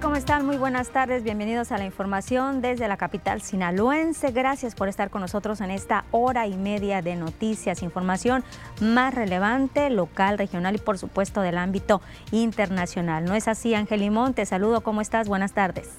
¿Cómo están? Muy buenas tardes. Bienvenidos a la información desde la capital sinaloense. Gracias por estar con nosotros en esta hora y media de noticias, información más relevante, local, regional y por supuesto del ámbito internacional. ¿No es así, Ángel Limón? Te saludo. ¿Cómo estás? Buenas tardes.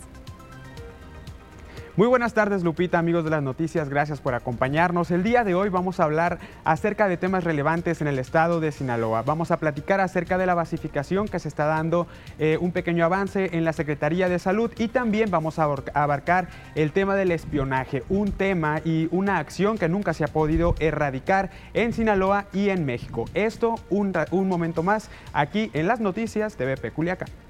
Muy buenas tardes Lupita, amigos de las noticias, gracias por acompañarnos. El día de hoy vamos a hablar acerca de temas relevantes en el estado de Sinaloa. Vamos a platicar acerca de la basificación que se está dando eh, un pequeño avance en la Secretaría de Salud y también vamos a abarcar el tema del espionaje, un tema y una acción que nunca se ha podido erradicar en Sinaloa y en México. Esto un, un momento más aquí en las noticias de BP Culiacán.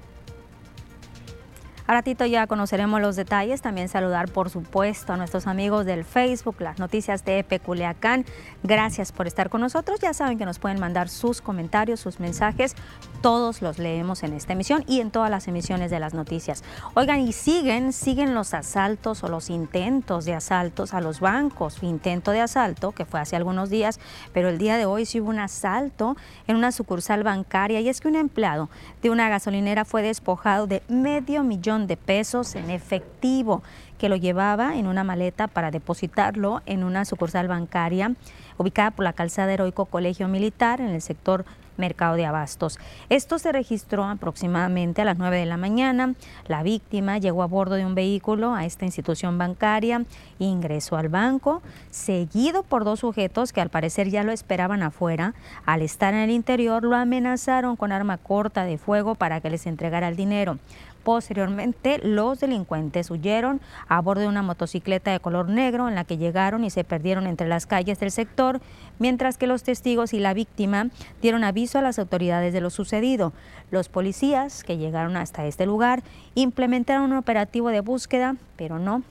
A ratito ya conoceremos los detalles. También saludar, por supuesto, a nuestros amigos del Facebook, las noticias de Peculiacán. Gracias por estar con nosotros. Ya saben que nos pueden mandar sus comentarios, sus mensajes. Todos los leemos en esta emisión y en todas las emisiones de las noticias. Oigan, y siguen, siguen los asaltos o los intentos de asaltos a los bancos. Intento de asalto que fue hace algunos días, pero el día de hoy sí hubo un asalto en una sucursal bancaria y es que un empleado de una gasolinera fue despojado de medio millón de pesos en efectivo que lo llevaba en una maleta para depositarlo en una sucursal bancaria ubicada por la calzada Heroico Colegio Militar en el sector Mercado de Abastos. Esto se registró aproximadamente a las 9 de la mañana. La víctima llegó a bordo de un vehículo a esta institución bancaria, ingresó al banco, seguido por dos sujetos que al parecer ya lo esperaban afuera. Al estar en el interior lo amenazaron con arma corta de fuego para que les entregara el dinero. Posteriormente, los delincuentes huyeron a bordo de una motocicleta de color negro en la que llegaron y se perdieron entre las calles del sector, mientras que los testigos y la víctima dieron aviso a las autoridades de lo sucedido. Los policías que llegaron hasta este lugar implementaron un operativo de búsqueda, pero no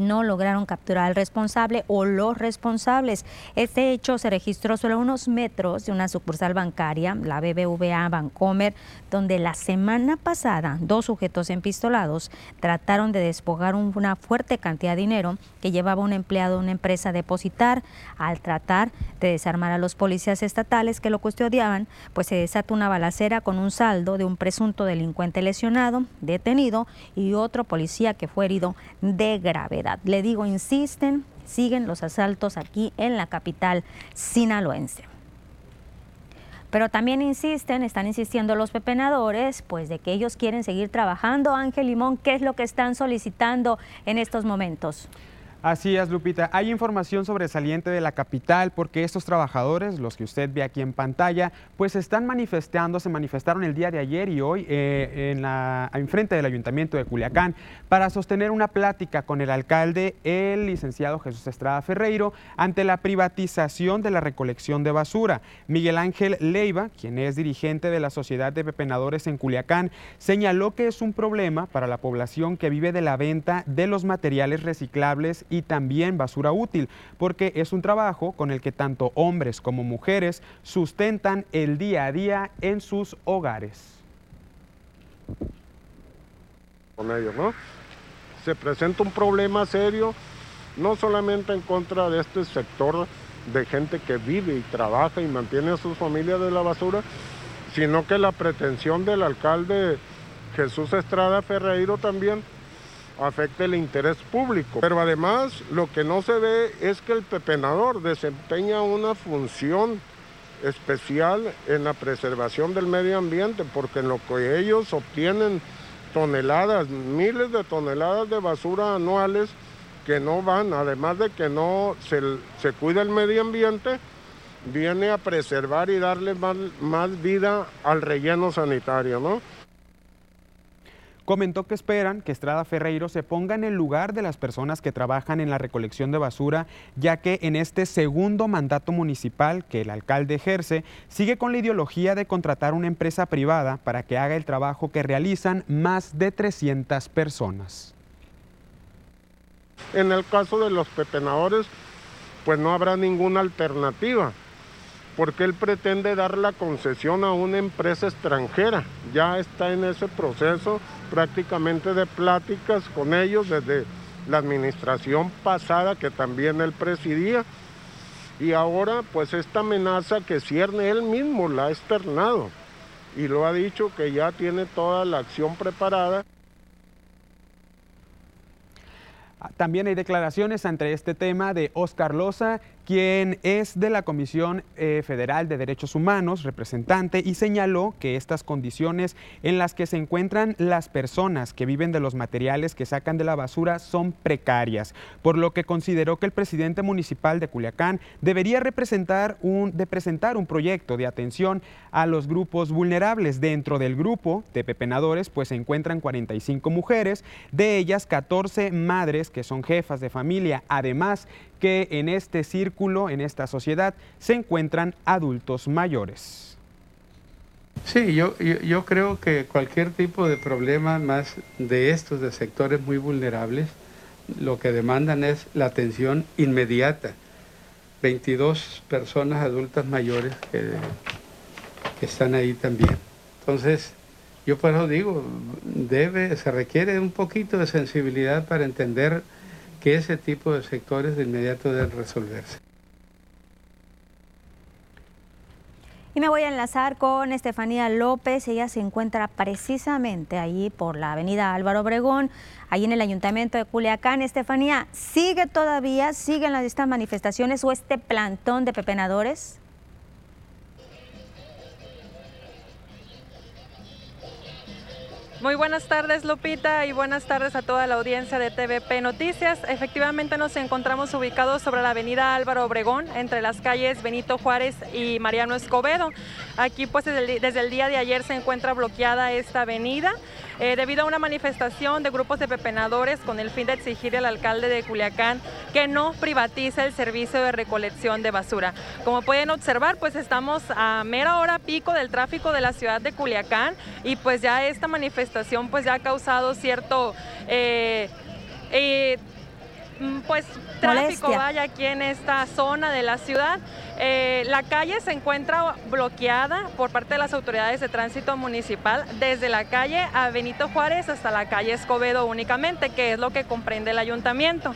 no lograron capturar al responsable o los responsables. Este hecho se registró solo a unos metros de una sucursal bancaria, la BBVA Bancomer, donde la semana pasada dos sujetos empistolados trataron de despojar una fuerte cantidad de dinero que llevaba un empleado de una empresa a depositar. Al tratar de desarmar a los policías estatales que lo custodiaban, pues se desata una balacera con un saldo de un presunto delincuente lesionado, detenido y otro policía que fue herido de gravedad. Le digo, insisten, siguen los asaltos aquí en la capital sinaloense. Pero también insisten, están insistiendo los pepenadores, pues de que ellos quieren seguir trabajando. Ángel Limón, ¿qué es lo que están solicitando en estos momentos? Así es, Lupita. Hay información sobresaliente de la capital porque estos trabajadores, los que usted ve aquí en pantalla, pues están manifestando, se manifestaron el día de ayer y hoy eh, en la, enfrente del Ayuntamiento de Culiacán para sostener una plática con el alcalde, el licenciado Jesús Estrada Ferreiro, ante la privatización de la recolección de basura. Miguel Ángel Leiva, quien es dirigente de la Sociedad de Pepenadores en Culiacán, señaló que es un problema para la población que vive de la venta de los materiales reciclables y también basura útil, porque es un trabajo con el que tanto hombres como mujeres sustentan el día a día en sus hogares. Con ellos, ¿no? Se presenta un problema serio, no solamente en contra de este sector de gente que vive y trabaja y mantiene a sus familias de la basura, sino que la pretensión del alcalde Jesús Estrada Ferreiro también afecte el interés público. Pero además lo que no se ve es que el pepenador desempeña una función especial en la preservación del medio ambiente, porque en lo que ellos obtienen toneladas, miles de toneladas de basura anuales que no van, además de que no se, se cuida el medio ambiente, viene a preservar y darle más, más vida al relleno sanitario, ¿no? Comentó que esperan que Estrada Ferreiro se ponga en el lugar de las personas que trabajan en la recolección de basura, ya que en este segundo mandato municipal que el alcalde ejerce, sigue con la ideología de contratar una empresa privada para que haga el trabajo que realizan más de 300 personas. En el caso de los pepenadores, pues no habrá ninguna alternativa porque él pretende dar la concesión a una empresa extranjera. Ya está en ese proceso prácticamente de pláticas con ellos desde la administración pasada que también él presidía. Y ahora pues esta amenaza que cierne él mismo la ha externado y lo ha dicho que ya tiene toda la acción preparada. También hay declaraciones ante este tema de Oscar Loza, quien es de la Comisión eh, Federal de Derechos Humanos, representante, y señaló que estas condiciones en las que se encuentran las personas que viven de los materiales que sacan de la basura son precarias, por lo que consideró que el presidente municipal de Culiacán debería representar un, de presentar un proyecto de atención a los grupos vulnerables. Dentro del grupo de pepenadores, pues se encuentran 45 mujeres, de ellas 14 madres que son jefas de familia, además que en este círculo, en esta sociedad, se encuentran adultos mayores. Sí, yo, yo, creo que cualquier tipo de problema más de estos, de sectores muy vulnerables, lo que demandan es la atención inmediata. 22 personas adultas mayores que, que están ahí también. Entonces, yo por eso digo, debe, se requiere un poquito de sensibilidad para entender que ese tipo de sectores de inmediato deben resolverse. Y me voy a enlazar con Estefanía López. Ella se encuentra precisamente allí por la avenida Álvaro Obregón, ahí en el ayuntamiento de Culiacán. Estefanía, ¿sigue todavía, siguen las, estas manifestaciones o este plantón de pepenadores? Muy buenas tardes Lupita y buenas tardes a toda la audiencia de TVP Noticias. Efectivamente nos encontramos ubicados sobre la avenida Álvaro Obregón, entre las calles Benito Juárez y Mariano Escobedo. Aquí pues desde el, día de ayer se encuentra bloqueada esta avenida eh, debido a una manifestación de grupos de pepenadores con el fin de exigir al alcalde de Culiacán que no privatice el servicio de recolección de basura. Como pueden observar, pues estamos a mera hora pico del tráfico de la ciudad de Culiacán y pues ya esta manifestación pues ya ha causado cierto... Eh, eh, Mm, pues tráfico vaya aquí en esta zona de la ciudad. Eh, la calle se encuentra bloqueada por parte de las autoridades de tránsito municipal desde la calle a Benito Juárez hasta la calle Escobedo únicamente, que es lo que comprende el ayuntamiento.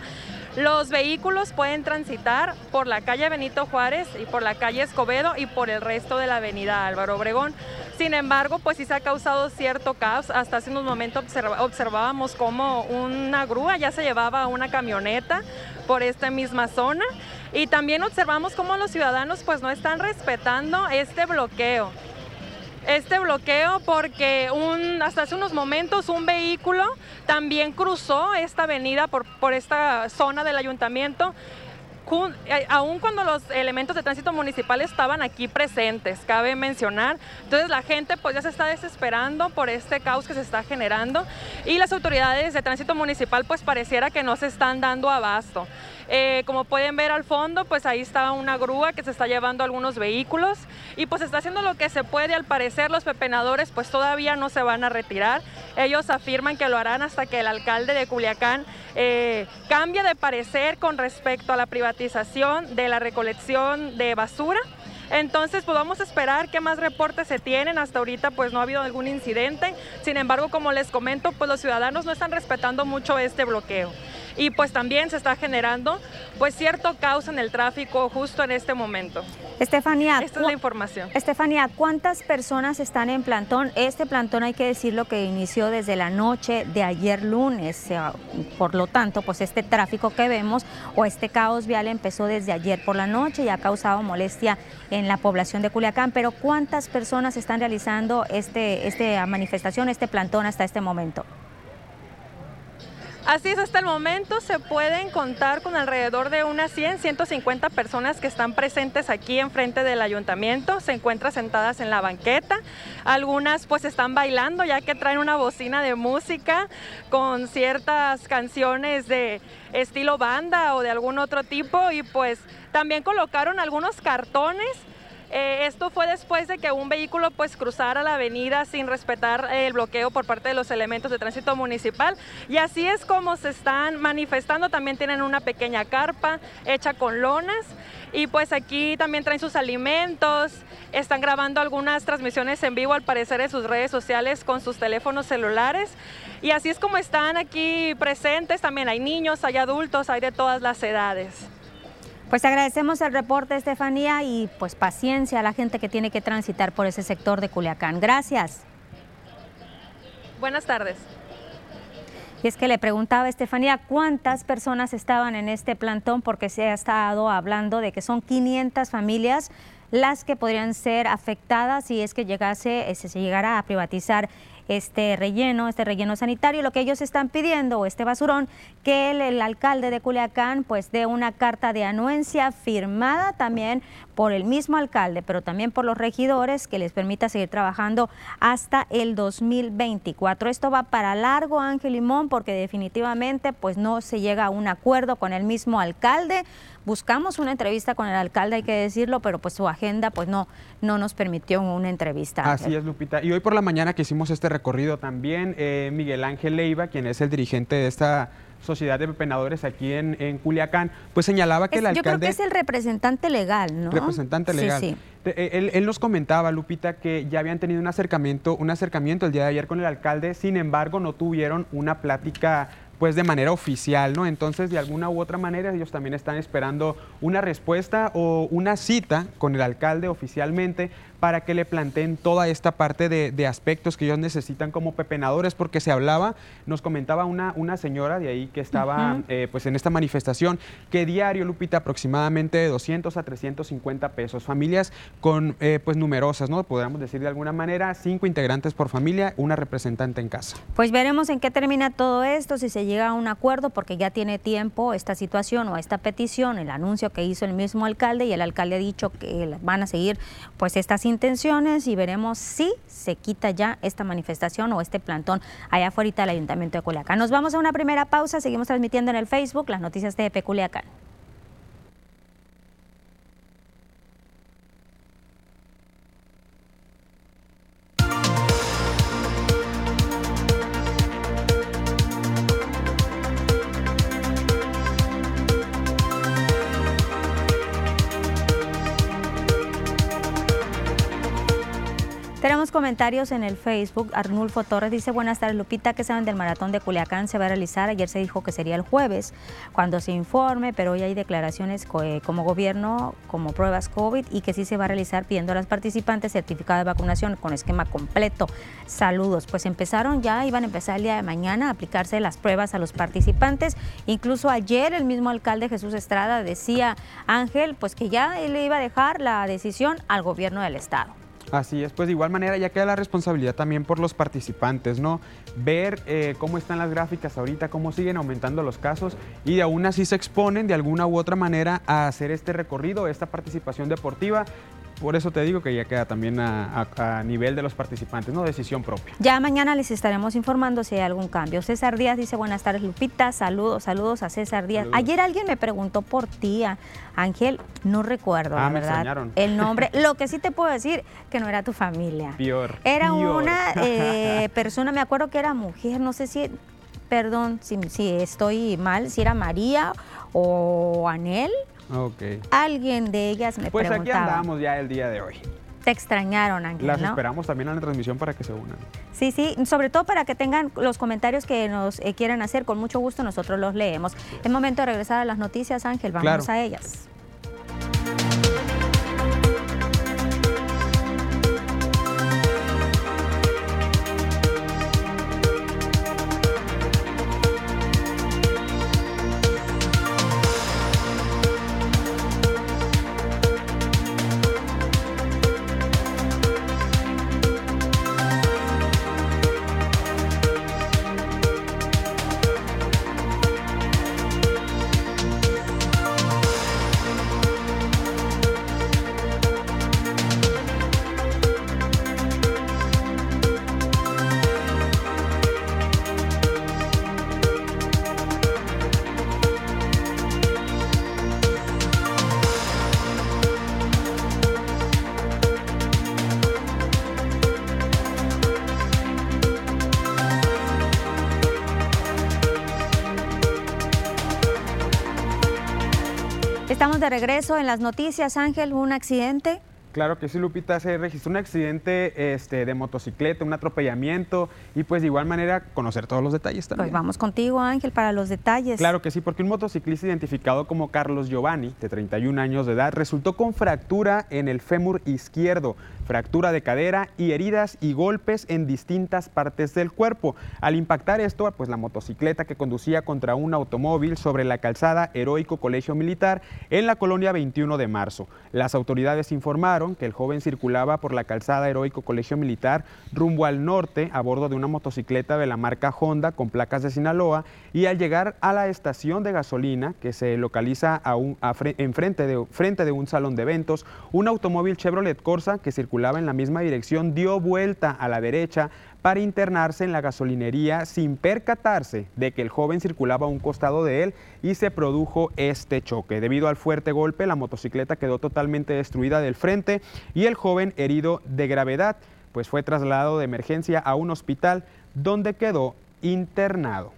Los vehículos pueden transitar por la calle Benito Juárez y por la calle Escobedo y por el resto de la avenida Álvaro Obregón. Sin embargo, pues sí se ha causado cierto caos. Hasta hace unos momentos observábamos cómo una grúa ya se llevaba una camioneta por esta misma zona y también observamos cómo los ciudadanos pues no están respetando este bloqueo este bloqueo porque hasta hace unos momentos un vehículo también cruzó esta avenida por, por esta zona del ayuntamiento eh, aún cuando los elementos de tránsito municipal estaban aquí presentes, cabe mencionar. Entonces la gente pues ya se está desesperando por este caos que se está generando y las autoridades de tránsito municipal pues pareciera que no se están dando abasto. Eh, como pueden ver al fondo, pues ahí está una grúa que se está llevando algunos vehículos y pues está haciendo lo que se puede. Al parecer los pepenadores pues todavía no se van a retirar. Ellos afirman que lo harán hasta que el alcalde de Culiacán eh, cambie de parecer con respecto a la privatización de la recolección de basura. Entonces, pues vamos a esperar qué más reportes se tienen. Hasta ahorita, pues no ha habido algún incidente. Sin embargo, como les comento, pues los ciudadanos no están respetando mucho este bloqueo y pues también se está generando pues cierto caos en el tráfico justo en este momento. Estefanía, esta es la información. Estefanía, ¿cuántas personas están en plantón? Este plantón hay que decirlo que inició desde la noche de ayer lunes, por lo tanto, pues este tráfico que vemos o este caos vial empezó desde ayer por la noche y ha causado molestia en la población de Culiacán, pero ¿cuántas personas están realizando este, esta manifestación, este plantón hasta este momento? Así es, hasta el momento se pueden contar con alrededor de unas 100, 150 personas que están presentes aquí enfrente del ayuntamiento, se encuentran sentadas en la banqueta, algunas pues están bailando ya que traen una bocina de música con ciertas canciones de estilo banda o de algún otro tipo. Y pues también colocaron algunos cartones eh, esto fue después de que un vehículo pues cruzara la avenida sin respetar el bloqueo por parte de los elementos de tránsito municipal y así es como se están manifestando. También tienen una pequeña carpa hecha con lonas y pues aquí también traen sus alimentos, están grabando algunas transmisiones en vivo al parecer en sus redes sociales con sus teléfonos celulares y así es como están aquí presentes. También hay niños, hay adultos, hay de todas las edades. Pues agradecemos el reporte, Estefanía, y pues paciencia a la gente que tiene que transitar por ese sector de Culiacán. Gracias. Buenas tardes. Y es que le preguntaba a Estefanía cuántas personas estaban en este plantón porque se ha estado hablando de que son 500 familias las que podrían ser afectadas si es que llegase, eh, se llegara a privatizar este relleno, este relleno sanitario. Lo que ellos están pidiendo, o este basurón, que el, alcalde de Culiacán pues dé una carta de anuencia firmada también por el mismo alcalde, pero también por los regidores, que les permita seguir trabajando hasta el 2024. Esto va para largo, Ángel Limón, porque definitivamente pues no se llega a un acuerdo con el mismo alcalde. Buscamos una entrevista con el alcalde, hay que decirlo, pero pues su agenda pues no, no nos permitió una entrevista. Así es, Lupita. Y hoy por la mañana que hicimos este recorrido también, eh, Miguel Ángel Leiva, quien es el dirigente de esta Sociedad de Pepenadores aquí en, en, Culiacán, pues señalaba que el alcalde... Yo creo que es el representante legal, ¿no? Representante legal. Sí, sí. Eh, él, él, nos comentaba, Lupita, que ya habían tenido un acercamiento, un acercamiento el día de ayer con el alcalde, sin embargo no tuvieron una plática pues de manera oficial, ¿no? Entonces, de alguna u otra manera, ellos también están esperando una respuesta o una cita con el alcalde oficialmente para que le planteen toda esta parte de, aspectos que ellos necesitan como pepenadores, porque se hablaba, nos comentaba una, una señora de ahí que estaba eh, pues en esta manifestación, que diario, Lupita, aproximadamente de 200 a 350 pesos, familias con eh, pues numerosas, ¿no? Podríamos decir de alguna manera, cinco integrantes por familia, una representante en casa. Pues veremos en qué termina todo esto, si se llega a un acuerdo, porque ya tiene tiempo esta situación o esta petición, el anuncio que hizo el mismo alcalde y el alcalde ha dicho que van a seguir pues estas intenciones y veremos si se quita ya esta manifestación o este plantón allá afuera del Ayuntamiento de Culiacán. Nos vamos a una primera pausa, seguimos transmitiendo en el Facebook las noticias de Culiacán. Tenemos comentarios en el Facebook. Arnulfo Torres dice, buenas tardes Lupita, ¿qué saben del maratón de Culiacán? Se va a realizar. Ayer se dijo que sería el jueves cuando se informe, pero hoy hay declaraciones eh, como gobierno, como pruebas COVID y que sí se va a realizar pidiendo a las participantes certificado de vacunación con esquema completo. Saludos. Pues empezaron ya, iban a empezar el día de mañana a aplicarse las pruebas a los participantes. Incluso ayer el mismo alcalde Jesús Estrada decía, Ángel, pues que ya le iba a dejar la decisión al gobierno del estado. Así es, pues de igual manera ya queda la responsabilidad también por los participantes, ¿no? Ver eh, cómo están las gráficas ahorita, cómo siguen aumentando los casos y aún así se exponen de alguna u otra manera a hacer este recorrido, esta participación deportiva por eso te digo que ya queda también a, nivel de los participantes, ¿no? Decisión propia. Ya mañana les estaremos informando si hay algún cambio. César Díaz dice, buenas tardes Lupita, saludos, saludos a César Díaz. Ayer alguien me preguntó por ti, Ángel, no recuerdo, ah, la verdad, el nombre. Lo que sí te puedo decir, que no era tu familia. Peor. Era una eh, persona, me acuerdo que era mujer, no sé si, perdón si, si estoy mal, si era María o Anel. Okay. Alguien de ellas me pues preguntaba. Pues aquí andamos ya el día de hoy. Te extrañaron, Ángel, Las esperamos también en la transmisión para que se unan. Sí, sí, sobre todo para que tengan los comentarios que nos eh, quieran hacer. Con mucho gusto nosotros los leemos. Es momento de regresar a las noticias, Ángel. Vamos a ellas. De regreso en las noticias, Ángel, un accidente. Claro que sí, Lupita, se registró un accidente este, de motocicleta, un atropellamiento y pues de igual manera conocer todos los detalles también. Pues vamos contigo, Ángel, para los detalles. Claro que sí, porque un motociclista identificado como Carlos Giovanni, de 31 años de edad, resultó con fractura en el fémur izquierdo, fractura de cadera y heridas y golpes en distintas partes del cuerpo. Al impactar esto, pues la motocicleta que conducía contra un automóvil sobre la calzada Heroico Colegio Militar en la colonia 21 de marzo. Las autoridades informaron que el joven circulaba por la calzada Heroico Colegio Militar rumbo al norte a bordo de una motocicleta de la marca Honda con placas de Sinaloa y al llegar a la estación de gasolina que se localiza a un, en frente de, frente de un salón de eventos, un automóvil Chevrolet Corsa que circulaba en la misma dirección dio vuelta a la derecha para internarse en la gasolinería sin percatarse de que el joven circulaba a un costado de él y se produjo este choque. Debido al fuerte golpe, la motocicleta quedó totalmente destruida del frente y el joven herido de gravedad, pues fue trasladado de emergencia a un hospital donde quedó internado.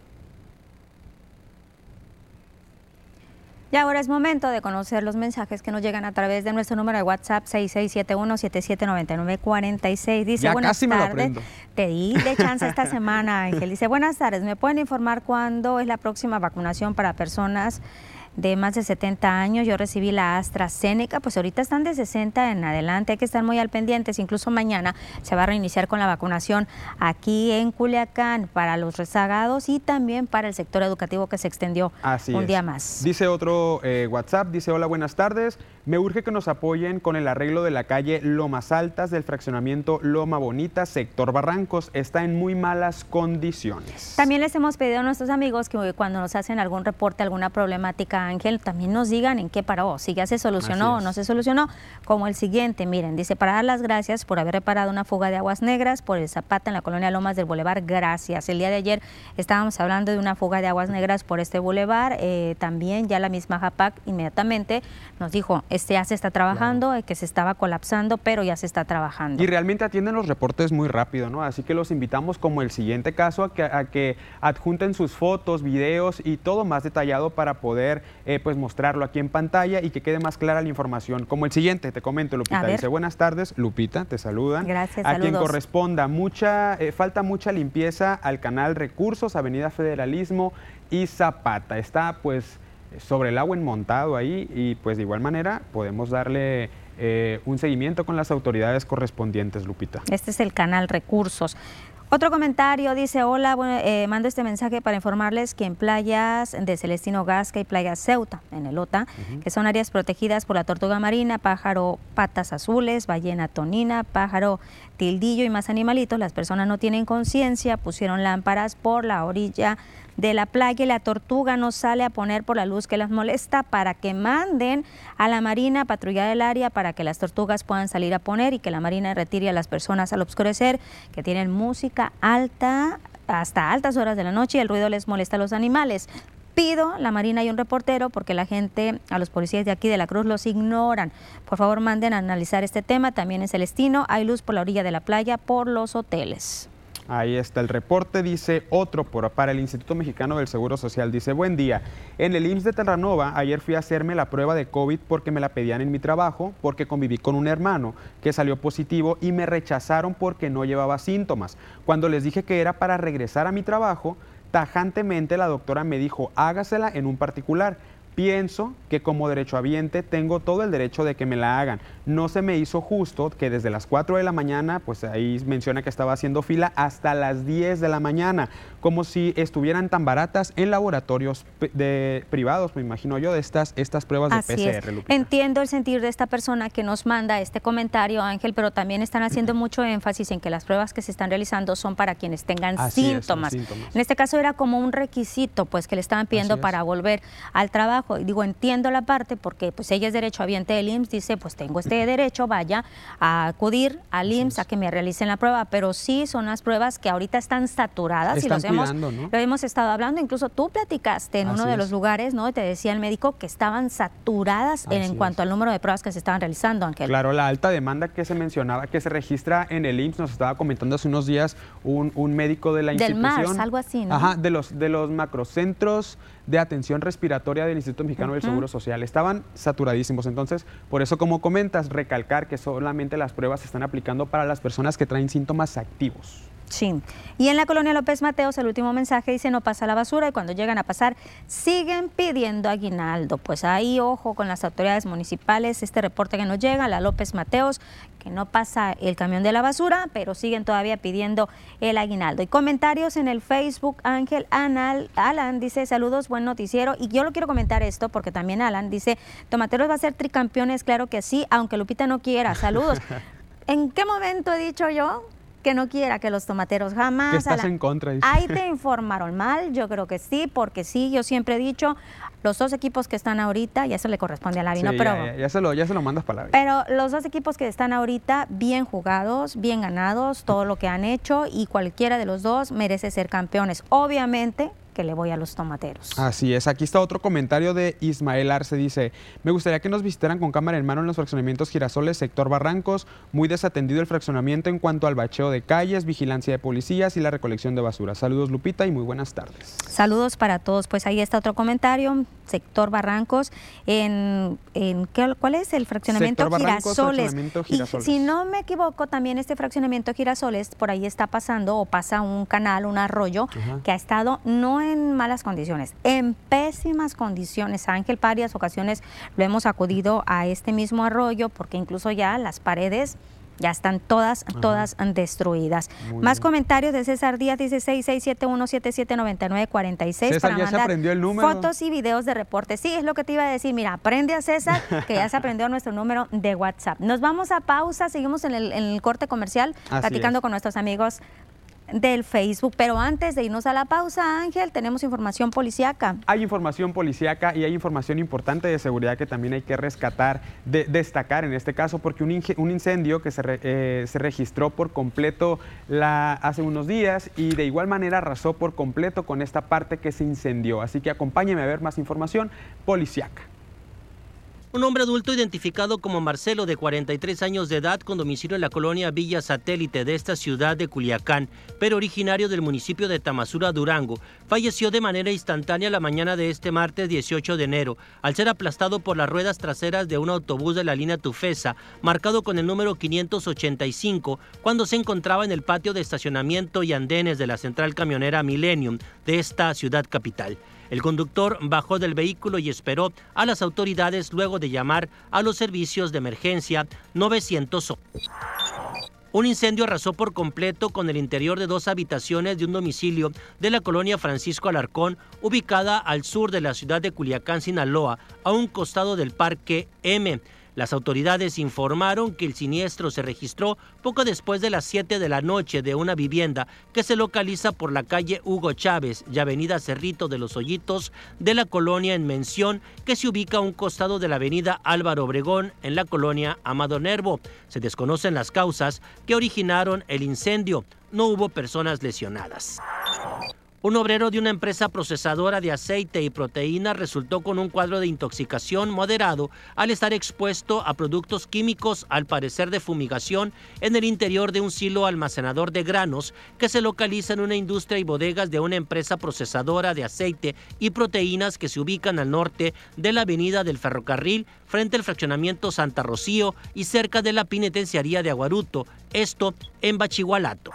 Y ahora es momento de conocer los mensajes que nos llegan a través de nuestro número de WhatsApp 6671-779946. Dice, ya buenas casi tardes. Te di de chance esta semana, Ángel. Dice, buenas tardes. ¿Me pueden informar cuándo es la próxima vacunación para personas de más de 70 años. Yo recibí la AstraZeneca, pues ahorita están de 60 en adelante, hay que estar muy al pendientes. Incluso mañana se va a reiniciar con la vacunación aquí en Culiacán para los rezagados y también para el sector educativo que se extendió un día más. Dice otro eh, WhatsApp, dice hola, buenas tardes. Me urge que nos apoyen con el arreglo de la calle Lomas Altas del fraccionamiento Loma Bonita, sector Barrancos. Está en muy malas condiciones. También les hemos pedido a nuestros amigos que cuando nos hacen algún reporte, alguna problemática Ángel, también nos digan en qué paró, si ya se solucionó o no se solucionó, como el siguiente, miren, dice, para dar las gracias por haber reparado una fuga de aguas negras por el Zapata en la colonia Lomas del Boulevard, gracias. El día de ayer estábamos hablando de una fuga de aguas negras por este boulevard, eh, también ya la misma JAPAC inmediatamente nos dijo, este ya se está trabajando, que se estaba colapsando, pero ya se está trabajando. Y realmente atienden los reportes muy rápido, ¿no? Así que los invitamos como el siguiente caso a que, a que adjunten sus fotos, videos y todo más detallado para poder eh, pues mostrarlo aquí en pantalla y que quede más clara la información. Como el siguiente, te comento, Lupita. Dice, buenas tardes, Lupita, te saludan. Gracias, A quien corresponda, mucha, eh, falta mucha limpieza al canal Recursos, Avenida Federalismo y Zapata. Está pues sobre el agua enmontado ahí y pues de igual manera podemos darle eh, un seguimiento con las autoridades correspondientes, Lupita. Este es el canal Recursos. Otro comentario dice, hola, eh, mando este mensaje para informarles que en playas de Celestino Gasca y Playa Ceuta, en el OTA, que son áreas protegidas por la tortuga marina, pájaro patas azules, ballena tonina, pájaro tildillo y más animalitos, las personas no tienen conciencia, pusieron lámparas por la orilla de la playa y la tortuga no sale a poner por la luz que las molesta para que manden a la marina a patrullar el área para que las tortugas puedan salir a poner y que la marina retire a las personas al oscurecer que tienen música alta hasta altas horas de la noche y el ruido les molesta a los animales pido la Marina y un reportero porque la gente, a los policías de aquí de la Cruz los ignoran. Por favor, manden a analizar este tema. También en Celestino hay luz por la orilla de la playa por los hoteles. Ahí está el reporte, dice otro por, para el Instituto Mexicano del Seguro Social. Dice, buen día, en el IMSS de Terranova ayer fui a hacerme la prueba de COVID porque me la pedían en mi trabajo, porque conviví con un hermano que salió positivo y me rechazaron porque no llevaba síntomas. Cuando les dije que era para regresar a mi trabajo, tajantemente la doctora me dijo, hágasela en un particular pienso que como derechohabiente tengo todo el derecho de que me la hagan. No se me hizo justo que desde las 4 de la mañana, pues ahí menciona que estaba haciendo fila hasta las 10 de la mañana, como si estuvieran tan baratas en laboratorios de, privados, me imagino yo, de estas, estas pruebas de PCR. Entiendo el sentir de esta persona que nos manda este comentario, Ángel, pero también están haciendo mucho énfasis en que las pruebas que se están realizando son para quienes tengan síntomas. En este caso era como un requisito, pues que le estaban pidiendo para volver al trabajo Digo, entiendo la parte porque pues ella es derechohabiente del IMSS, dice, pues tengo este derecho, vaya a acudir al IMSS a que me realicen la prueba, pero sí son las pruebas que ahorita están saturadas y los hemos, lo hemos estado hablando, incluso tú platicaste en uno de los lugares, ¿no? Te decía el médico que estaban saturadas en, cuanto al número de pruebas que se estaban realizando, Ángel. Claro, la alta demanda que se mencionaba, que se registra en el IMSS, nos estaba comentando hace unos días un, médico de la institución. Del MARS, algo así, ¿no? Ajá, de los, de los macrocentros de atención respiratoria del Instituto Mexicano del Seguro Social. Estaban saturadísimos. Entonces, por eso, como comentas, recalcar que solamente las pruebas se están aplicando para las personas que traen síntomas activos. Sí. Y en la colonia López Mateos el último mensaje dice no pasa la basura y cuando llegan a pasar siguen pidiendo aguinaldo. Pues ahí ojo con las autoridades municipales, este reporte que nos llega, la López Mateos, que no pasa el camión de la basura, pero siguen todavía pidiendo el aguinaldo. Y comentarios en el Facebook, Ángel Anal, Alan dice saludos, buen noticiero. Y yo lo quiero comentar esto porque también Alan dice, Tomateros va a ser tricampeones, claro que sí, aunque Lupita no quiera. Saludos. ¿En qué momento he dicho yo que no quiera que los tomateros jamás. Que estás en contra. Ahí te informaron mal, yo creo que sí, porque sí, yo siempre he dicho, los dos equipos que están ahorita, y eso le corresponde a la ¿no? Pero, ya, se lo, ya se lo mandas para Pero los dos equipos que están ahorita, bien jugados, bien ganados, todo lo que han hecho, y cualquiera de los dos merece ser campeones. Obviamente, que le voy a los tomateros. Así es, aquí está otro comentario de Ismael Arce, dice, me gustaría que nos visitaran con cámara en mano en los fraccionamientos Girasoles, sector Barrancos, muy desatendido el fraccionamiento en cuanto al bacheo de calles, vigilancia de policías y la recolección de basura. Saludos Lupita y muy buenas tardes. Saludos para todos, pues ahí está otro comentario, sector Barrancos, en, en ¿cuál es el fraccionamiento Girasoles? Y si no me equivoco, también este fraccionamiento Girasoles, por ahí está pasando o pasa un canal, un arroyo que ha estado no en malas condiciones, en pésimas condiciones. Ángel, varias ocasiones lo hemos acudido a este mismo arroyo porque incluso ya las paredes ya están todas, todas destruidas. Más comentarios de César Díaz, dice 6671779946 para ya mandar el número. fotos y videos de reporte. Sí, es lo que te iba a decir. Mira, aprende a César, que ya se aprendió nuestro número de WhatsApp. Nos vamos a pausa, seguimos en el, corte comercial, platicando con nuestros amigos del Facebook. Pero antes de irnos a la pausa, Ángel, tenemos información policíaca. Hay información policíaca y hay información importante de seguridad que también hay que rescatar, destacar en este caso, porque un, incendio que se, eh, se registró por completo hace unos días y de igual manera arrasó por completo con esta parte que se incendió. Así que acompáñeme a ver más información policíaca. Un hombre adulto identificado como Marcelo, de 43 años de edad, con domicilio en la colonia Villa Satélite de esta ciudad de Culiacán, pero originario del municipio de Tamazura, Durango, falleció de manera instantánea la mañana de este martes 18 de enero, al ser aplastado por las ruedas traseras de un autobús de la línea Tufesa, marcado con el número 585, cuando se encontraba en el patio de estacionamiento y andenes de la central camionera Millennium de esta ciudad capital. El conductor bajó del vehículo y esperó a las autoridades luego de llamar a los servicios de emergencia 900. Un incendio arrasó por completo con el interior de dos habitaciones de un domicilio de la colonia Francisco Alarcón, ubicada al sur de la ciudad de Culiacán, Sinaloa, a un costado del Parque M. Las autoridades informaron que el siniestro se registró poco después de las 7 de la noche de una vivienda que se localiza por la calle Hugo Chávez y avenida Cerrito de los Hoyitos de la colonia en mención que se ubica a un costado de la avenida Álvaro Obregón en la colonia Amado Nervo. Se desconocen las causas que originaron el incendio. No hubo personas lesionadas. Un obrero de una empresa procesadora de aceite y proteína resultó con un cuadro de intoxicación moderado al estar expuesto a productos químicos, al parecer de fumigación, en el interior de un silo almacenador de granos que se localiza en una industria y bodegas de una empresa procesadora de aceite y proteínas que se ubican al norte de la avenida del ferrocarril frente al fraccionamiento Santa Rocío y cerca de la penitenciaría de Aguaruto, esto en Bachigualato.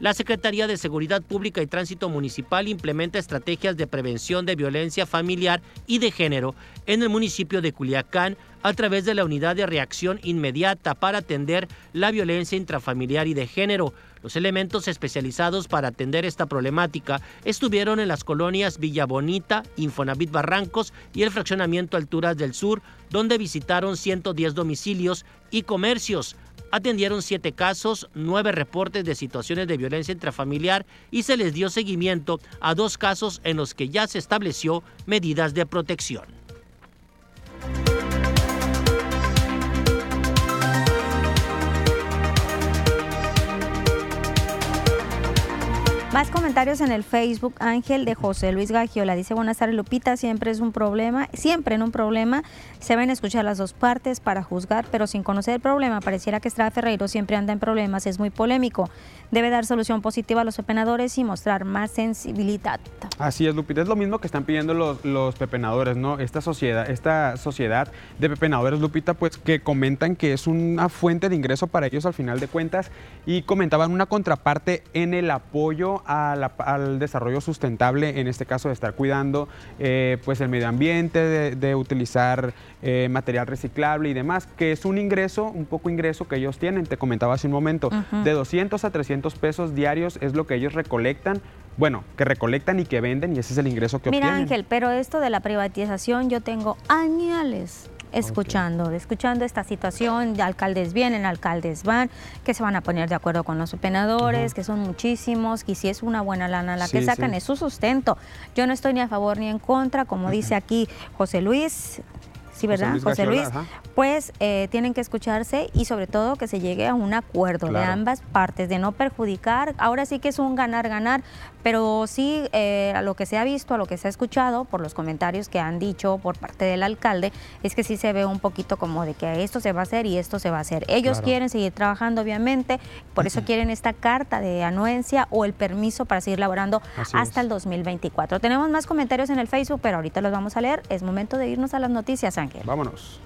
La Secretaría de Seguridad Pública y Tránsito Municipal implementa estrategias de prevención de violencia familiar y de género en el municipio de Culiacán a través de la unidad de reacción inmediata para atender la violencia intrafamiliar y de género. Los elementos especializados para atender esta problemática estuvieron en las colonias Villa Bonita, Infonavit Barrancos y el fraccionamiento Alturas del Sur, donde visitaron 110 domicilios y comercios. Atendieron siete casos, nueve reportes de situaciones de violencia intrafamiliar y se les dio seguimiento a dos casos en los que ya se estableció medidas de protección. Más comentarios en el Facebook. Ángel de José Luis Gagiola dice: Buenas tardes, Lupita. Siempre es un problema, siempre en un problema se ven escuchar las dos partes para juzgar, pero sin conocer el problema. Pareciera que Estrada Ferreiro siempre anda en problemas, es muy polémico. Debe dar solución positiva a los pepenadores y mostrar más sensibilidad. Así es, Lupita. Es lo mismo que están pidiendo los, los pepenadores, ¿no? Esta sociedad, esta sociedad de pepenadores, Lupita, pues que comentan que es una fuente de ingreso para ellos al final de cuentas y comentaban una contraparte en el apoyo al desarrollo sustentable, en este caso de estar cuidando eh, pues el medio ambiente, de, utilizar eh, material reciclable y demás, que es un ingreso, un poco ingreso que ellos tienen, te comentaba hace un momento, de 200 a 300 pesos diarios es lo que ellos recolectan bueno, que recolectan y que venden y ese es el ingreso que obtienen. Mira Ángel, pero esto de la privatización yo tengo años escuchando, escuchando esta situación, de alcaldes vienen, alcaldes van, que se van a poner de acuerdo con los penadores, que son muchísimos, y si es una buena lana la que sacan, es su sustento. Yo no estoy ni a favor ni en contra, como dice aquí José Luis, sí, ¿verdad? José Luis, pues eh, tienen que escucharse y sobre todo que se llegue a un acuerdo de ambas partes, de no perjudicar. Ahora sí que es un ganar-ganar, pero sí eh, a lo que se ha visto, a lo que se ha escuchado por los comentarios que han dicho por parte del alcalde, es que sí se ve un poquito como de que esto se va a hacer y esto se va a hacer. Ellos quieren seguir trabajando, obviamente, por eso quieren esta carta de anuencia o el permiso para seguir laborando hasta el 2024. Tenemos más comentarios en el Facebook, pero ahorita los vamos a leer. Es momento de irnos a las noticias, Ángel. Vámonos.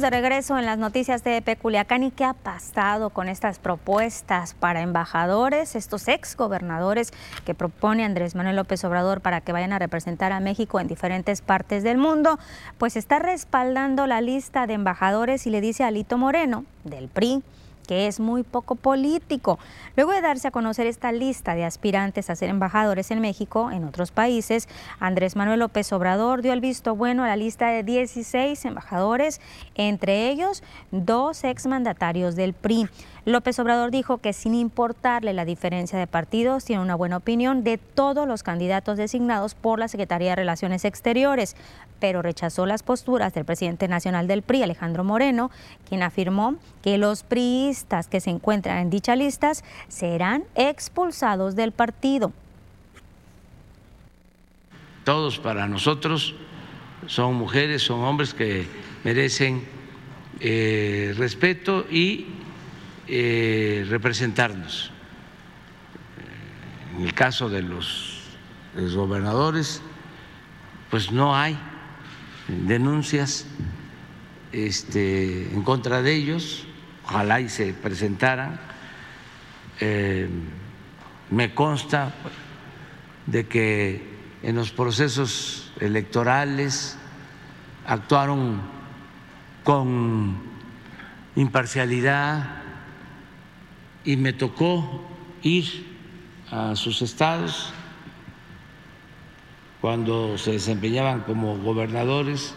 De regreso en las noticias de Peculiacán y qué ha pasado con estas propuestas para embajadores, estos ex gobernadores que propone Andrés Manuel López Obrador para que vayan a representar a México en diferentes partes del mundo, pues está respaldando la lista de embajadores y le dice a Alito Moreno del PRI que es muy poco político. Luego de darse a conocer esta lista de aspirantes a ser embajadores en México, en otros países, Andrés Manuel López Obrador dio el visto bueno a la lista de 16 embajadores, entre ellos dos exmandatarios del PRI. López Obrador dijo que sin importarle la diferencia de partidos, tiene una buena opinión de todos los candidatos designados por la Secretaría de Relaciones Exteriores, pero rechazó las posturas del presidente nacional del PRI, Alejandro Moreno, quien afirmó que los que se encuentran en dicha listas serán expulsados del partido. Todos para nosotros son mujeres, son hombres que merecen eh, respeto y eh, representarnos. En el caso de los, gobernadores, pues no hay denuncias este, en contra de ellos, ojalá y se presentaran. Eh, me consta de que en los procesos electorales actuaron con imparcialidad, y me tocó ir a sus estados cuando se desempeñaban como gobernadores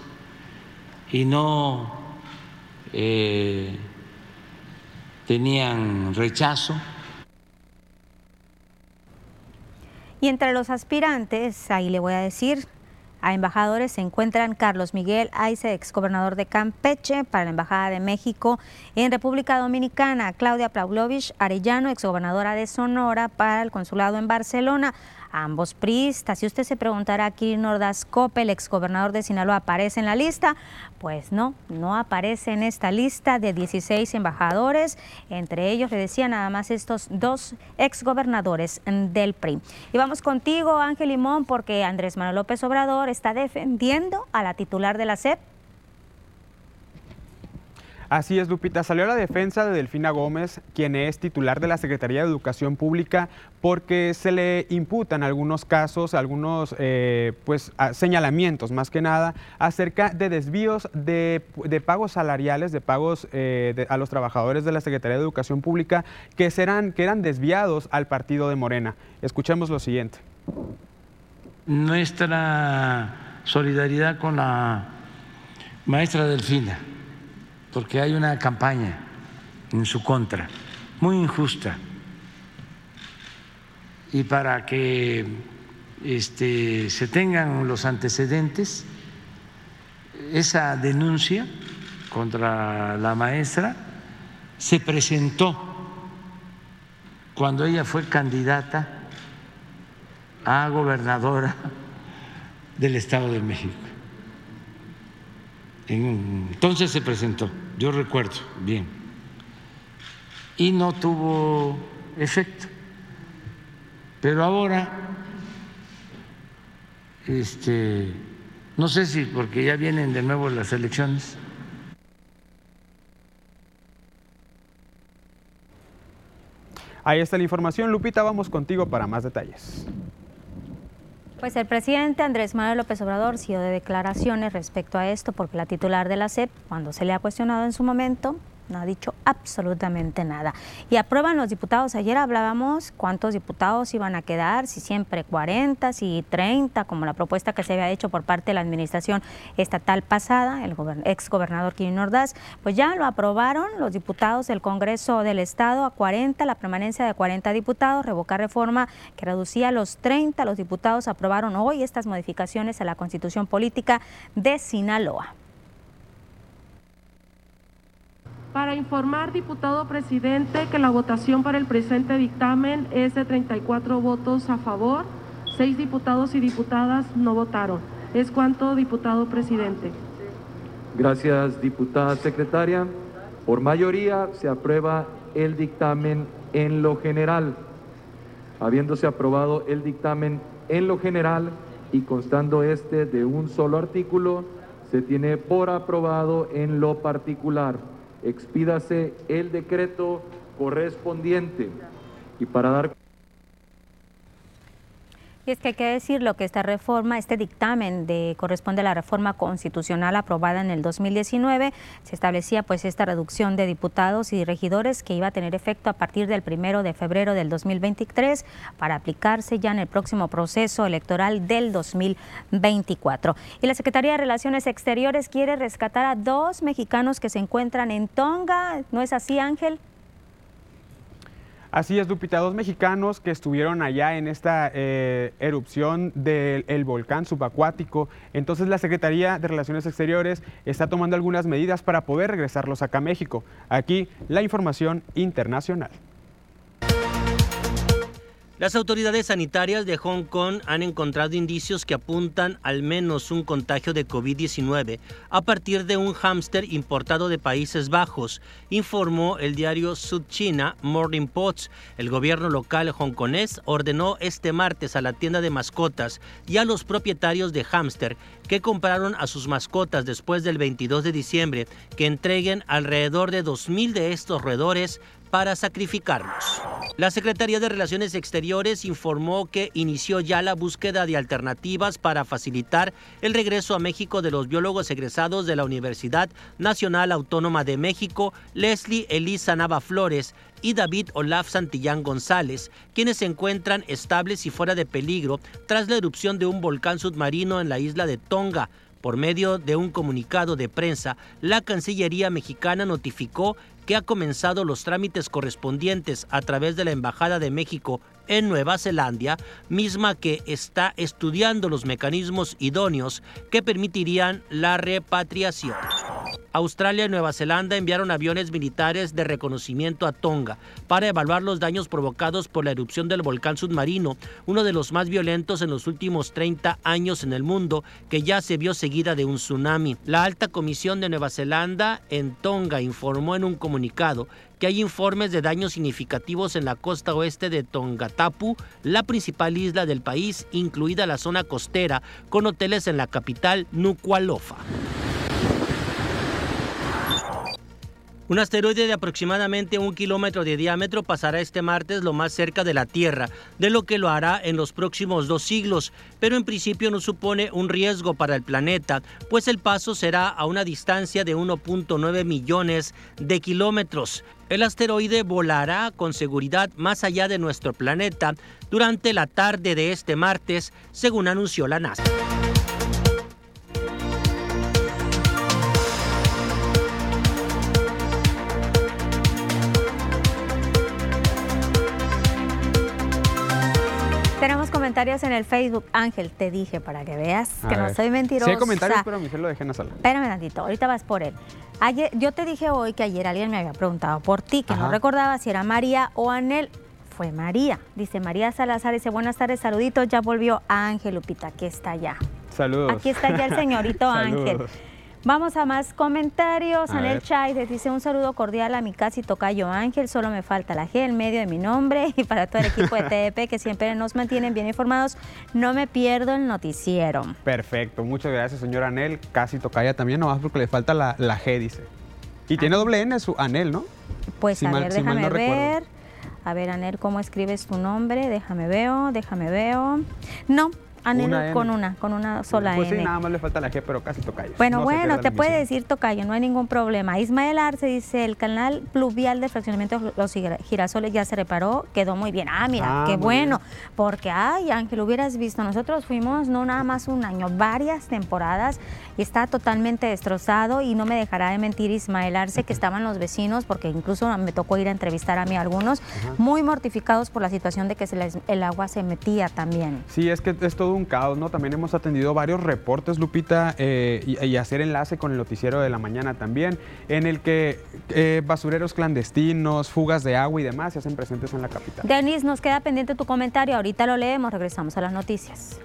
y no eh, tenían rechazo. Y entre los aspirantes, ahí le voy a decir, a embajadores se encuentran Carlos Miguel Aice, ex gobernador de Campeche para la Embajada de México en República Dominicana, Claudia Pavlovich Arellano, ex gobernadora de Sonora para el consulado en Barcelona, ambos priistas. Si usted se preguntará, aquí Nordas Cope, el exgobernador de Sinaloa, aparece en la lista, pues no, no aparece en esta lista de 16 embajadores, entre ellos le decía nada más estos dos exgobernadores del PRI. Y vamos contigo, Ángel Limón, porque Andrés Manuel López Obrador está defendiendo a la titular de la SEP, Así es, Lupita. Salió la defensa de Delfina Gómez, quien es titular de la Secretaría de Educación Pública, porque se le imputan algunos casos, algunos eh, pues, señalamientos más que nada, acerca de desvíos de, pagos salariales, de pagos eh, a los trabajadores de la Secretaría de Educación Pública que, serán, que eran desviados al partido de Morena. Escuchemos lo siguiente. Nuestra solidaridad con la maestra Delfina porque hay una campaña en su contra, muy injusta. Y para que este, se tengan los antecedentes, esa denuncia contra la maestra se presentó cuando ella fue candidata a gobernadora del Estado de México. Entonces se presentó yo recuerdo bien, y no tuvo efecto. Pero ahora, este, no sé si porque ya vienen de nuevo las elecciones. Ahí está la información. Lupita, vamos contigo para más detalles. Pues el presidente Andrés Manuel López Obrador dio de declaraciones respecto a esto porque la titular de la SEP, cuando se le ha cuestionado en su momento, no ha dicho absolutamente nada. Y aprueban los diputados. Ayer hablábamos cuántos diputados iban a quedar, si siempre 40, si 30, como la propuesta que se había hecho por parte de la administración estatal pasada, el ex gobernador Quirino Ordaz, pues ya lo aprobaron los diputados del Congreso del Estado a 40, la permanencia de 40 diputados, revocar reforma que reducía los 30. Los diputados aprobaron hoy estas modificaciones a la Constitución Política de Sinaloa. Para informar, diputado presidente, que la votación para el presente dictamen es de 34 votos a favor, 6 diputados y diputadas no votaron. ¿Es cuánto, diputado presidente? Gracias, diputada secretaria. Por mayoría se aprueba el dictamen en lo general. Habiéndose aprobado el dictamen en lo general y constando este de un solo artículo, se tiene por aprobado en lo particular expídase el decreto correspondiente. Y para dar y es que hay que decirlo que esta reforma, este dictamen de, corresponde a la reforma constitucional aprobada en el 2019. Se establecía pues esta reducción de diputados y regidores que iba a tener efecto a partir del primero de febrero del 2023 para aplicarse ya en el próximo proceso electoral del 2024. Y la Secretaría de Relaciones Exteriores quiere rescatar a dos mexicanos que se encuentran en Tonga. ¿No es así, Ángel? Así es, Lupita, dos mexicanos que estuvieron allá en esta eh, erupción del volcán subacuático. Entonces la Secretaría de Relaciones Exteriores está tomando algunas medidas para poder regresarlos acá a México. Aquí la información internacional. Las autoridades sanitarias de Hong Kong han encontrado indicios que apuntan al menos un contagio de COVID-19 a partir de un hámster importado de Países Bajos, informó el diario South China Morning Post. El gobierno local hongkonés ordenó este martes a la tienda de mascotas y a los propietarios de hámster que compraron a sus mascotas después del 22 de diciembre que entreguen alrededor de 2.000 de estos roedores para sacrificarlos. La Secretaría de Relaciones Exteriores informó que inició ya la búsqueda de alternativas para facilitar el regreso a México de los biólogos egresados de la Universidad Nacional Autónoma de México, Leslie Elisa Nava Flores y David Olaf Santillán González, quienes se encuentran estables y fuera de peligro tras la erupción de un volcán submarino en la isla de Tonga. Por medio de un comunicado de prensa, la Cancillería mexicana notificó que ha comenzado los trámites correspondientes a través de la Embajada de México en Nueva Zelanda, misma que está estudiando los mecanismos idóneos que permitirían la repatriación. Australia y Nueva Zelanda enviaron aviones militares de reconocimiento a Tonga para evaluar los daños provocados por la erupción del volcán submarino, uno de los más violentos en los últimos 30 años en el mundo, que ya se vio seguida de un tsunami. La alta comisión de Nueva Zelanda en Tonga informó en un comunicado hay informes de daños significativos en la costa oeste de Tongatapu, la principal isla del país, incluida la zona costera, con hoteles en la capital Nuku'alofa. Un asteroide de aproximadamente un kilómetro de diámetro pasará este martes lo más cerca de la Tierra, de lo que lo hará en los próximos dos siglos, pero en principio no supone un riesgo para el planeta, pues el paso será a una distancia de 1.9 millones de kilómetros. El asteroide volará con seguridad más allá de nuestro planeta durante la tarde de este martes, según anunció la NASA. Comentarios en el Facebook. Ángel, te dije para que veas que no soy mentirosa. Sí hay comentarios, pero se lo dejé en la sala. Espérame tantito, ahorita vas por él. Ayer, yo te dije hoy que ayer alguien me había preguntado por ti, que no recordaba si era María o Anel. Fue María. Dice María Salazar, dice buenas tardes, saluditos. Ya volvió Ángel Lupita, aquí está ya. Saludos. Aquí está ya el señorito Ángel. Vamos a más comentarios. Anel Chávez dice un saludo cordial a mi casi tocayo Ángel. Solo me falta la G en medio de mi nombre y para todo el equipo de TEP que siempre nos mantienen bien informados. No me pierdo el noticiero. Perfecto. Muchas gracias, señor Anel. Casi tocaya también, nomás porque le falta la, la G, dice. Y tiene doble N su Anel, ¿no? Pues a ver, déjame ver. A ver, Anel, ¿cómo escribes tu nombre? Déjame veo, déjame veo. No, Anel con una, con una sola pues N. sí, nada más le falta la G, pero casi tocayo. Bueno, bueno, te puede decir tocayo, no hay ningún problema. Ismael Arce dice, el canal pluvial de fraccionamiento de los girasoles ya se reparó, quedó muy bien. Ah, mira, qué bueno. Porque, ay, Ángel, hubieras visto, nosotros fuimos no nada más un año, varias temporadas y está totalmente destrozado y no me dejará de mentir Ismael Arce que estaban los vecinos, porque incluso me tocó ir a entrevistar a mí a algunos, muy mortificados por la situación de que se les, el agua se metía también. Sí, es que es todo un caos, ¿no? También hemos atendido varios reportes, Lupita, eh, y, hacer enlace con el noticiero de la mañana también, en el que eh, basureros clandestinos, fugas de agua y demás se hacen presentes en la capital. Denis, nos queda pendiente tu comentario, ahorita lo leemos, regresamos a las noticias.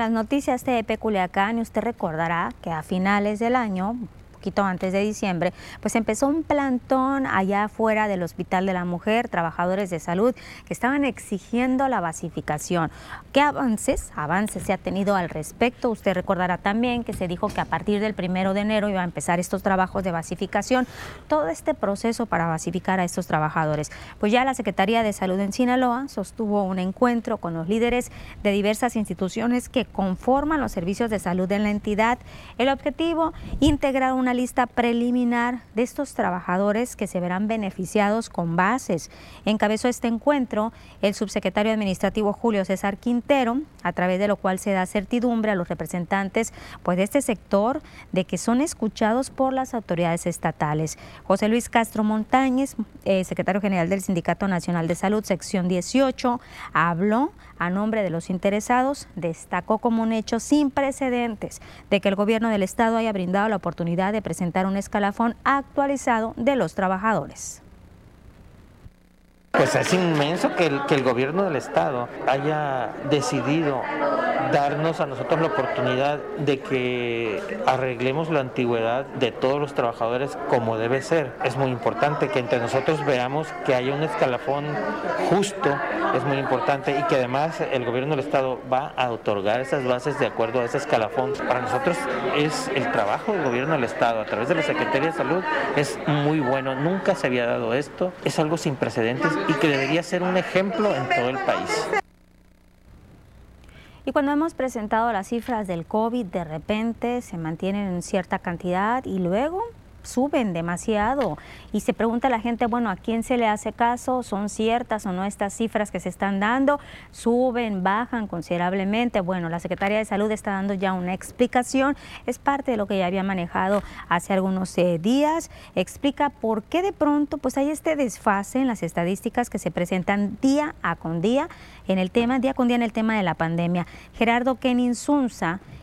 Las noticias de Peculiacán y usted recordará que a finales del año, poquito antes de diciembre, pues empezó un plantón allá afuera del Hospital de la Mujer, trabajadores de salud que estaban exigiendo la basificación. ¿Qué avances, avances se ha tenido al respecto? Usted recordará también que se dijo que a partir del primero de enero iba a empezar estos trabajos de basificación, todo este proceso para basificar a estos trabajadores. Pues ya la Secretaría de Salud en Sinaloa sostuvo un encuentro con los líderes de diversas instituciones que conforman los servicios de salud en la entidad. El objetivo, integrar una lista preliminar de estos trabajadores que se verán beneficiados con bases. Encabezó este encuentro el subsecretario administrativo Julio César Quintero, a través de lo cual se da certidumbre a los representantes pues, de este sector de que son escuchados por las autoridades estatales. José Luis Castro Montañez, eh, secretario general del Sindicato Nacional de Salud, sección 18, habló a nombre de los interesados, destacó como un hecho sin precedentes de que el gobierno del Estado haya brindado la oportunidad de presentar un escalafón actualizado de los trabajadores. Pues es inmenso que el, que el gobierno del Estado haya decidido darnos a nosotros la oportunidad de que arreglemos la antigüedad de todos los trabajadores como debe ser. Es muy importante que entre nosotros veamos que haya un escalafón justo, es muy importante y que además el gobierno del Estado va a otorgar esas bases de acuerdo a ese escalafón. Para nosotros es el trabajo del gobierno del Estado a través de la Secretaría de Salud es muy bueno, nunca se había dado esto, es algo sin precedentes y que debería ser un ejemplo en todo el país. Y cuando hemos presentado las cifras del COVID, de repente se mantienen en cierta cantidad y luego suben demasiado y se pregunta la gente, bueno, ¿a quién se le hace caso? ¿Son ciertas o no estas cifras que se están dando? ¿Suben, bajan considerablemente? Bueno, la Secretaría de Salud está dando ya una explicación, es parte de lo que ya había manejado hace algunos eh, días, explica por qué de pronto pues hay este desfase en las estadísticas que se presentan día a con día en el tema, día con día en el tema de la pandemia. Gerardo Kenin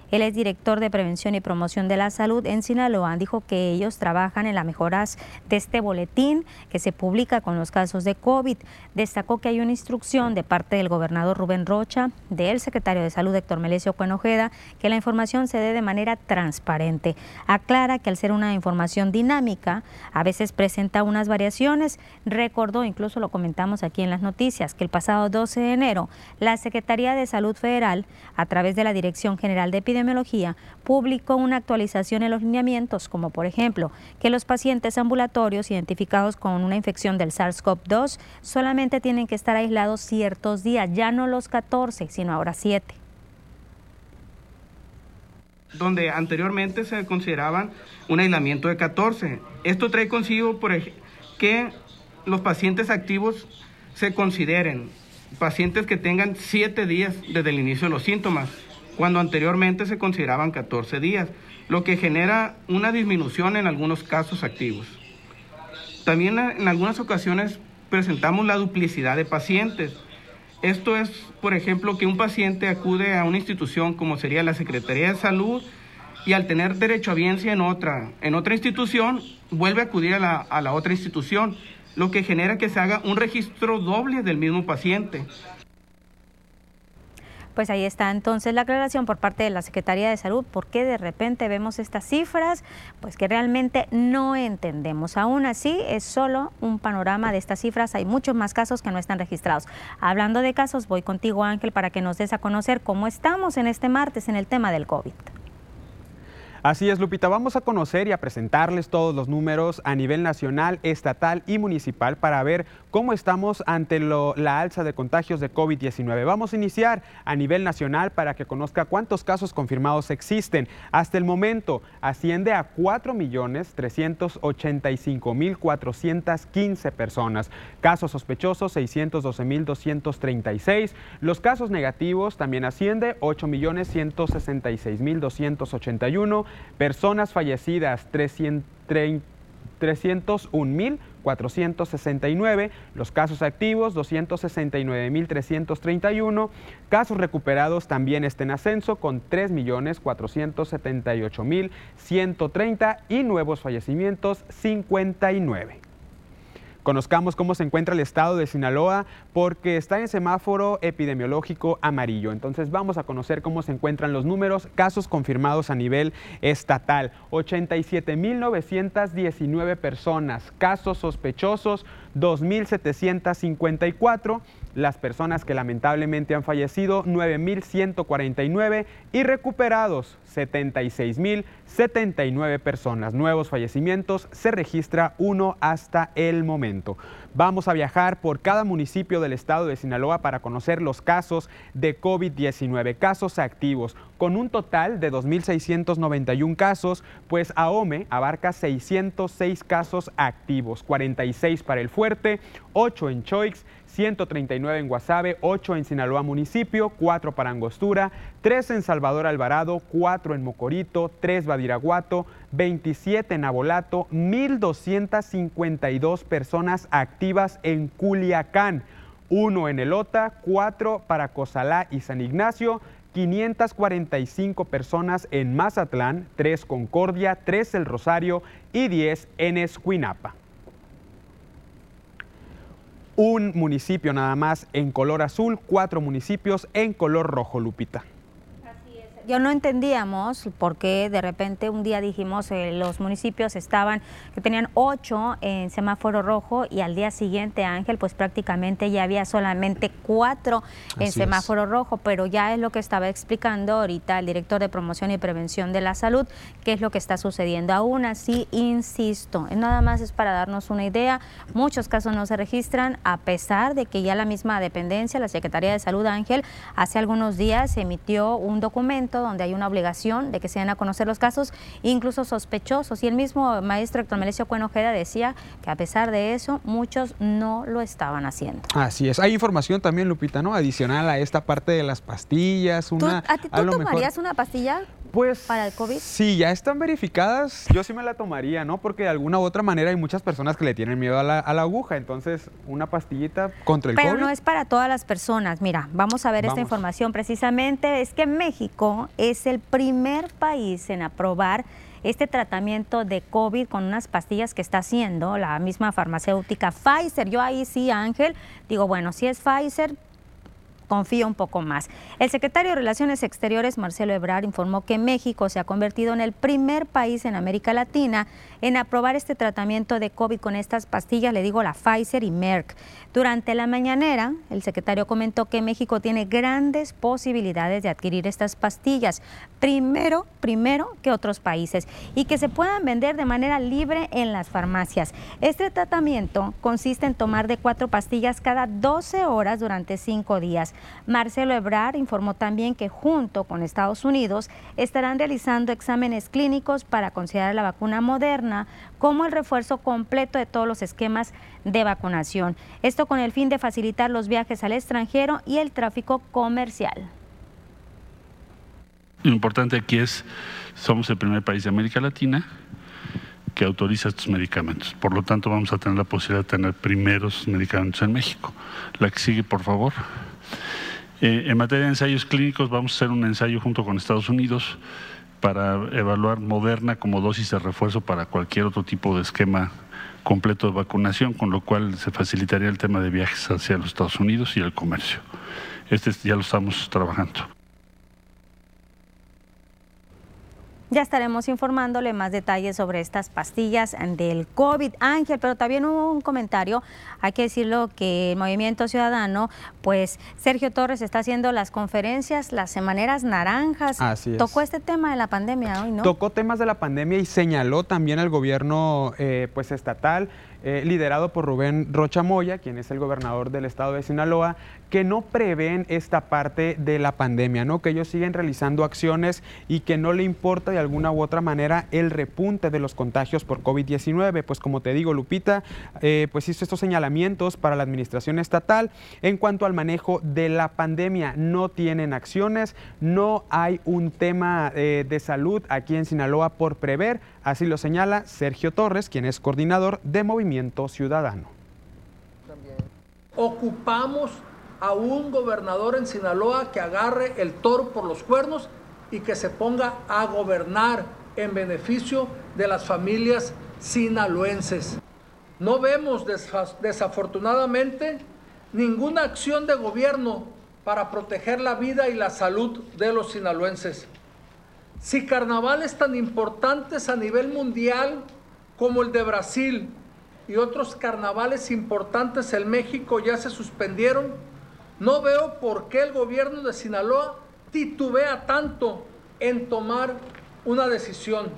Zunza él es director de Prevención y Promoción de la Salud en Sinaloa. Dijo que ellos trabajan en las mejoras de este boletín que se publica con los casos de COVID. Destacó que hay una instrucción de parte del gobernador Rubén Rocha, del secretario de Salud Héctor Melesio Cuenojeda, que la información se dé de manera transparente. Aclara que al ser una información dinámica, a veces presenta unas variaciones. Recordó, incluso lo comentamos aquí en las noticias, que el pasado 12 de enero, la Secretaría de Salud Federal, a través de la Dirección General de Epidemiología, Epidemiología publicó una actualización en los lineamientos, como por ejemplo que los pacientes ambulatorios identificados con una infección del SARS-CoV-2 solamente tienen que estar aislados ciertos días, ya no los 14, sino ahora 7 donde anteriormente se consideraban un aislamiento de 14. Esto trae consigo por que los pacientes activos se consideren pacientes que tengan 7 días desde el inicio de los síntomas cuando anteriormente se consideraban 14 días, lo que genera una disminución en algunos casos activos. También en algunas ocasiones presentamos la duplicidad de pacientes. Esto es, por ejemplo, que un paciente acude a una institución como sería la Secretaría de Salud y al tener derecho a biencia en otra, en otra institución, vuelve a acudir a la, a la otra institución, lo que genera que se haga un registro doble del mismo paciente. Pues ahí está entonces la aclaración por parte de la Secretaría de Salud, por qué de repente vemos estas cifras, pues que realmente no entendemos. Aún así, es solo un panorama de estas cifras, hay muchos más casos que no están registrados. Hablando de casos, voy contigo Ángel para que nos des a conocer cómo estamos en este martes en el tema del COVID. Así es, Lupita, vamos a conocer y a presentarles todos los números a nivel nacional, estatal y municipal para ver cómo estamos ante la alza de contagios de COVID-19. Vamos a iniciar a nivel nacional para que conozca cuántos casos confirmados existen. Hasta el momento asciende a 4.385.415 personas. Casos sospechosos 612.236. Los casos negativos también asciende 8.166.281 personas fallecidas 301.469, los casos activos 269.331, casos recuperados también estén en ascenso con 3.478.130 y nuevos fallecimientos 59. Conozcamos cómo se encuentra el estado de Sinaloa porque está en semáforo epidemiológico amarillo. Entonces vamos a conocer cómo se encuentran los números, casos confirmados a nivel estatal. 87.919 personas, casos sospechosos 2.754 las personas que lamentablemente han fallecido, 9.149 y recuperados, 76.079 personas. Nuevos fallecimientos se registra uno hasta el momento. Vamos a viajar por cada municipio del estado de Sinaloa para conocer los casos de COVID-19, casos activos, con un total de 2.691 casos, pues AOME abarca 606 casos activos, 46 para el Fuerte, 8 en Choix, 139 en Guasave, 8 en Sinaloa municipio, 4 para Angostura, 3 en Salvador Alvarado, 4 en Mocorito, 3 Badiraguato, 27 en Abolato, 1.252 personas activas en Culiacán, 1 en Elota, 4 para Cozalá y San Ignacio, 545 personas en Mazatlán, 3 Concordia, 3 El Rosario y 10 en Escuinapa. Un municipio nada más en color azul, cuatro municipios en color rojo, Lupita yo no entendíamos por qué de repente un día dijimos eh, los municipios estaban, que tenían ocho en semáforo rojo y al día siguiente, Ángel, pues prácticamente ya había solamente cuatro en semáforo rojo, pero ya es lo que estaba explicando ahorita el director de promoción y prevención de la salud, qué es lo que está sucediendo. Aún así, insisto, nada más es para darnos una idea, muchos casos no se registran a pesar de que ya la misma dependencia, la Secretaría de Salud, Ángel, hace algunos días emitió un documento donde hay una obligación de que se den a conocer los casos, incluso sospechosos. Y el mismo maestro Héctor Melesio Cuenojeda decía que a pesar de eso, muchos no lo estaban haciendo. Así es. Hay información también, Lupita, ¿no? Adicional a esta parte de las pastillas. Una, ¿Tú, tomarías una pastilla? Pues para el COVID. Sí, ya están verificadas. Yo sí me la tomaría, ¿no? Porque de alguna u otra manera hay muchas personas que le tienen miedo a la, aguja. Entonces, una pastillita contra el COVID. Pero no es para todas las personas. Mira, vamos a ver esta información precisamente. Es que México es el primer país en aprobar este tratamiento de COVID con unas pastillas que está haciendo la misma farmacéutica Pfizer. Yo ahí sí, Ángel, digo, bueno, si es Pfizer, confía un poco más. El secretario de Relaciones Exteriores, Marcelo Ebrard, informó que México se ha convertido en el primer país en América Latina en aprobar este tratamiento de COVID con estas pastillas, le digo la Pfizer y Merck. Durante la mañanera, el secretario comentó que México tiene grandes posibilidades de adquirir estas pastillas, primero, primero que otros países, y que se puedan vender de manera libre en las farmacias. Este tratamiento consiste en tomar de cuatro pastillas cada 12 horas durante cinco días. Marcelo Ebrard informó también que junto con Estados Unidos estarán realizando exámenes clínicos para considerar la vacuna moderna como el refuerzo completo de todos los esquemas de vacunación. Esto con el fin de facilitar los viajes al extranjero y el tráfico comercial. Lo importante aquí es, somos el primer país de América Latina que autoriza estos medicamentos. Por lo tanto, vamos a tener la posibilidad de tener primeros medicamentos en México. La que sigue, por favor. Eh, en materia de ensayos clínicos, vamos a hacer un ensayo junto con Estados Unidos para evaluar Moderna como dosis de refuerzo para cualquier otro tipo de esquema completo de vacunación, con lo cual se facilitaría el tema de viajes hacia los Estados Unidos y el comercio. Este ya lo estamos trabajando. Ya estaremos informándole más detalles sobre estas pastillas del COVID, Ángel, pero también hubo un comentario, hay que decirlo que el Movimiento Ciudadano, pues Sergio Torres está haciendo las conferencias, las semaneras naranjas. Así Tocó este tema de la pandemia hoy, ¿no? Tocó temas de la pandemia y señaló también al gobierno eh, pues estatal eh, liderado por Rubén Rocha Moya, quien es el gobernador del estado de Sinaloa, que no prevén esta parte de la pandemia, ¿no? que ellos siguen realizando acciones y que no le importa de alguna u otra manera el repunte de los contagios por COVID-19. Pues como te digo, Lupita, eh, pues hizo estos señalamientos para la administración estatal en cuanto al manejo de la pandemia. No tienen acciones, no hay un tema eh, de salud aquí en Sinaloa por prever, así lo señala Sergio Torres, quien es coordinador de Movimiento Ciudadano. Ocupamos a un gobernador en Sinaloa que agarre el toro por los cuernos y que se ponga a gobernar en beneficio de las familias sinaloenses. No vemos desafortunadamente ninguna acción de gobierno para proteger la vida y la salud de los sinaloenses. Si carnavales tan importantes a nivel mundial como el de Brasil, y otros carnavales importantes en México ya se suspendieron, no veo por qué el gobierno de Sinaloa titubea tanto en tomar una decisión.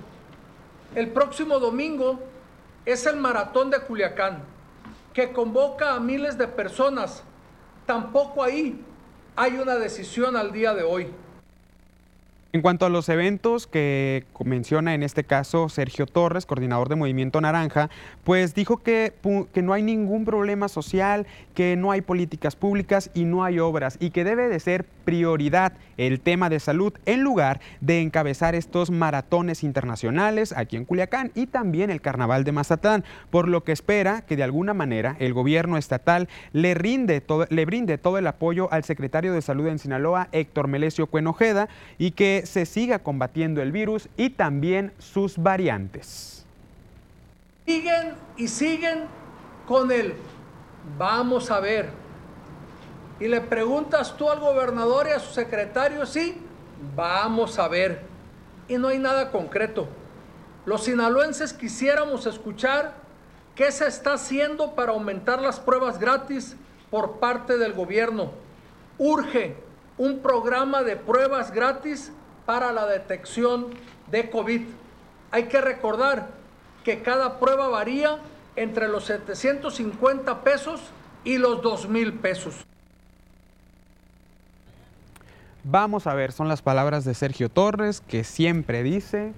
El próximo domingo es el maratón de Culiacán, que convoca a miles de personas. Tampoco ahí hay una decisión al día de hoy. En cuanto a los eventos que menciona en este caso Sergio Torres, coordinador de Movimiento Naranja, pues dijo que, que, no hay ningún problema social, que no hay políticas públicas y no hay obras y que debe de ser prioridad el tema de salud en lugar de encabezar estos maratones internacionales aquí en Culiacán y también el Carnaval de Mazatlán, por lo que espera que de alguna manera el gobierno estatal le, rinde le brinde todo el apoyo al secretario de Salud en Sinaloa, Héctor Melesio Cuenojeda, y que se siga combatiendo el virus y también sus variantes. Siguen y siguen con el vamos a ver. Y le preguntas tú al gobernador y a su secretario, sí, vamos a ver. Y no hay nada concreto. Los sinaloenses quisiéramos escuchar qué se está haciendo para aumentar las pruebas gratis por parte del gobierno. Urge un programa de pruebas gratis para la detección de COVID. Hay que recordar que cada prueba varía entre los 750 pesos y los 2 mil pesos. Vamos a ver, son las palabras de Sergio Torres, que siempre dice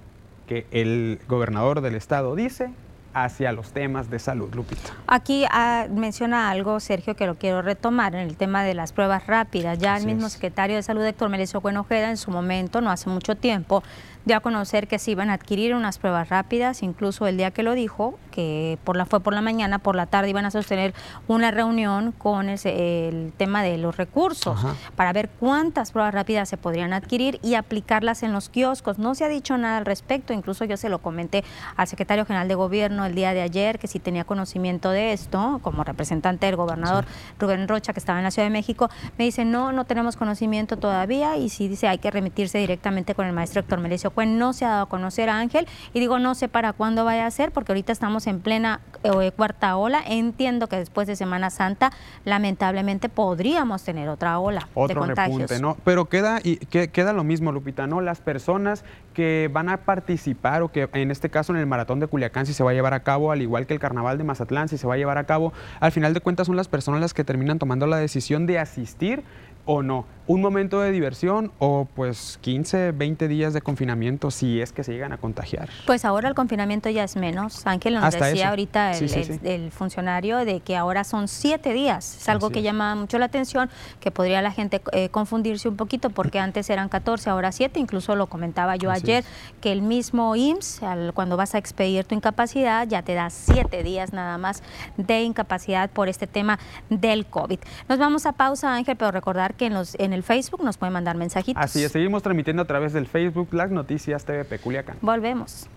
que el gobernador del estado dice hacia los temas de salud, Lupita. Aquí ah, menciona algo, Sergio, que lo quiero retomar en el tema de las pruebas rápidas. Ya el mismo secretario de Salud, Héctor Merecio Buenojeda, en su momento, no hace mucho tiempo, dio a conocer que se iban a adquirir unas pruebas rápidas, incluso el día que lo dijo, que por la, fue por la mañana, por la tarde iban a sostener una reunión con el, tema de los recursos para ver cuántas pruebas rápidas se podrían adquirir y aplicarlas en los kioscos. No se ha dicho nada al respecto, incluso yo se lo comenté al secretario general de gobierno el día de ayer, que si tenía conocimiento de esto, como representante del gobernador Rubén Rocha, que estaba en la Ciudad de México, me dice, no, no tenemos conocimiento todavía y si dice hay que remitirse directamente con el maestro Héctor Melecio no se ha dado a conocer a Ángel y digo no sé para cuándo vaya a ser porque ahorita estamos en plena eh, cuarta ola. Entiendo que después de Semana Santa lamentablemente podríamos tener otra ola de contagios. ¿no? Pero queda y queda lo mismo, Lupita, ¿no? Las personas que van a participar o que en este caso en el maratón de Culiacán si se va a llevar a cabo, al igual que el carnaval de Mazatlán si se va a llevar a cabo, al final de cuentas son las personas las que terminan tomando la decisión de asistir o no. Un momento de diversión o pues 15, 20 días de confinamiento si es que se llegan a contagiar. Pues ahora el confinamiento ya es menos. Ángel nos decía ahorita el, funcionario de que ahora son 7 días. Es algo que llama mucho la atención, que podría la gente eh, confundirse un poquito porque antes eran 14, ahora 7. Incluso lo comentaba yo ayer, que el mismo IMSS, cuando vas a expedir tu incapacidad, ya te da 7 días nada más de incapacidad por este tema del COVID. Nos vamos a pausa, Ángel, pero recordar que en, los, en el Facebook nos pueden mandar mensajitos. Así es, seguimos transmitiendo a través del Facebook las noticias TVP Culiacán. Volvemos.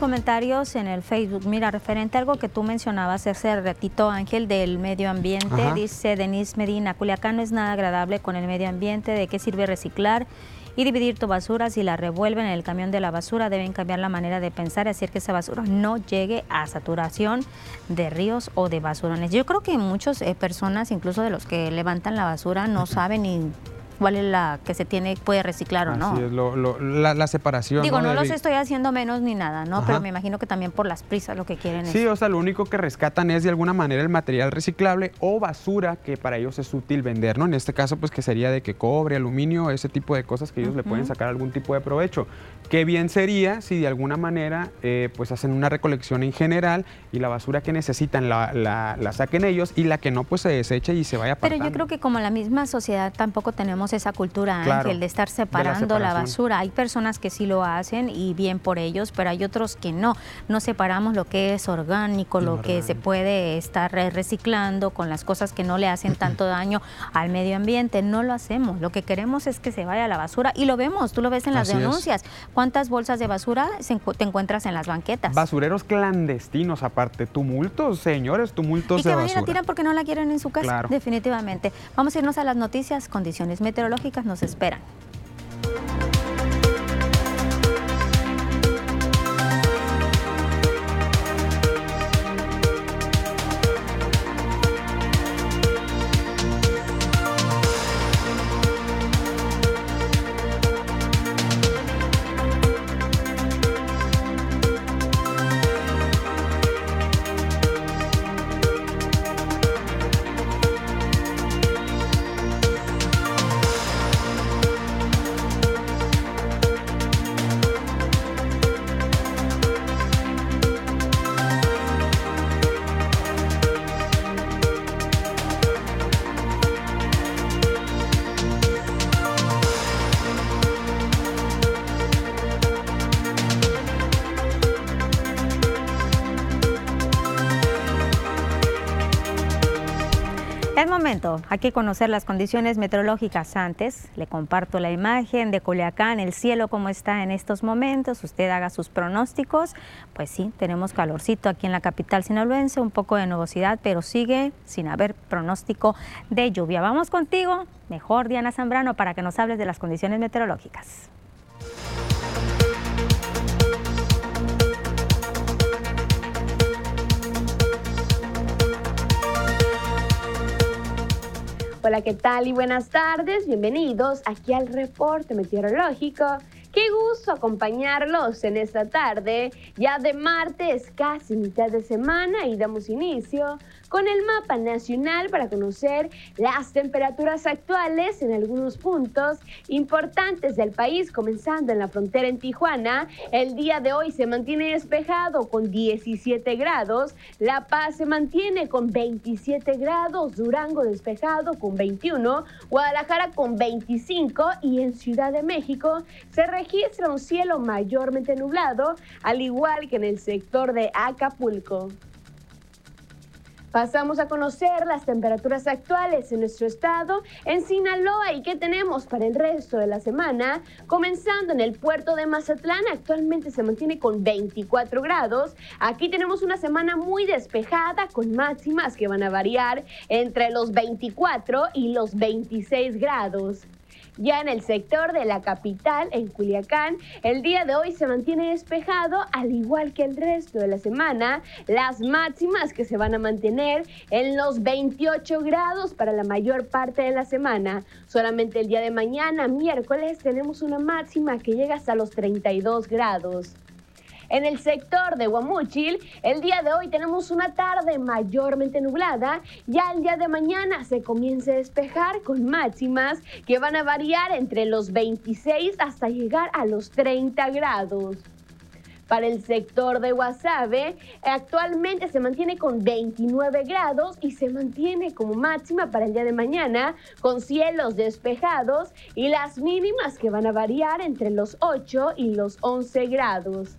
Comentarios en el Facebook. Mira, referente a algo que tú mencionabas hace ratito, Ángel, del medio ambiente, dice Denise Medina, Culiacán no es nada agradable con el medio ambiente, ¿de qué sirve reciclar? y dividir tu basura. Si la revuelven en el camión de la basura, deben cambiar la manera de pensar y hacer que esa basura no llegue a saturación de ríos o de basurones. Yo creo que muchas eh, personas, incluso de los que levantan la basura, no saben ni cuál es la que se tiene, puede reciclar o no. Es, la, separación. Digo, no, los estoy haciendo menos ni nada, ¿no? Pero me imagino que también por las prisas lo que quieren sí, o sea, lo único que rescatan es de alguna manera el material reciclable o basura que para ellos es útil vender, ¿no? En este caso, pues que sería de que cobre, aluminio, ese tipo de cosas que ellos le pueden sacar algún tipo de provecho. Qué bien sería si de alguna manera eh, pues hacen una recolección en general y la basura que necesitan la, la, saquen ellos y la que no pues se deseche y se vaya Pero yo creo que como la misma sociedad tampoco tenemos esa cultura, Ángel, de estar separando la, basura. Hay personas que sí lo hacen y bien por ellos, pero hay otros que no. No separamos lo que es orgánico, lo que se puede estar reciclando con las cosas que no le hacen tanto daño al medio ambiente. No lo hacemos. Lo que queremos es que se vaya a la basura y lo vemos, tú lo ves en las denuncias. ¿Cuántas bolsas de basura te encuentras en las banquetas? Basureros clandestinos, aparte, tumultos, señores, tumultos y que van y la tiran porque no la quieren en su casa, definitivamente. Vamos a irnos a las noticias, condiciones meteorológicas meteorológicas nos esperan. Momento, hay que conocer las condiciones meteorológicas antes. Le comparto la imagen de Culiacán, el cielo como está en estos momentos. Usted haga sus pronósticos. Pues sí, tenemos calorcito aquí en la capital sinaloense, un poco de nubosidad, pero sigue sin haber pronóstico de lluvia. Vamos contigo, mejor Diana Zambrano, para que nos hables de las condiciones meteorológicas. Hola, ¿qué tal? Y buenas tardes. Bienvenidos aquí al reporte meteorológico. Qué gusto acompañarlos en esta tarde, ya de martes, casi mitad de semana, y damos inicio con el mapa nacional para conocer las temperaturas actuales en algunos puntos importantes del país, comenzando en la frontera en Tijuana. El día de hoy se mantiene despejado con 17 grados, La Paz se mantiene con 27 grados, Durango despejado con 21, Guadalajara con 25 y en Ciudad de México se registra un cielo mayormente nublado, al igual que en el sector de Acapulco. Pasamos a conocer las temperaturas actuales en nuestro estado, en Sinaloa y qué tenemos para el resto de la semana. Comenzando en el puerto de Mazatlán, actualmente se mantiene con 24 grados. Aquí tenemos una semana muy despejada con máximas que van a variar entre los 24 y los 26 grados. Ya en el sector de la capital, en Culiacán, el día de hoy se mantiene despejado, al igual que el resto de la semana. Las máximas que se van a mantener en los 28 grados para la mayor parte de la semana. Solamente el día de mañana, miércoles, tenemos una máxima que llega hasta los 32 grados. En el sector de Guamuchil, el día de hoy tenemos una tarde mayormente nublada. Ya el día de mañana se comienza a despejar con máximas que van a variar entre los 26 hasta llegar a los 30 grados. Para el sector de Guasave, actualmente se mantiene con 29 grados y se mantiene como máxima para el día de mañana con cielos despejados y las mínimas que van a variar entre los 8 y los 11 grados.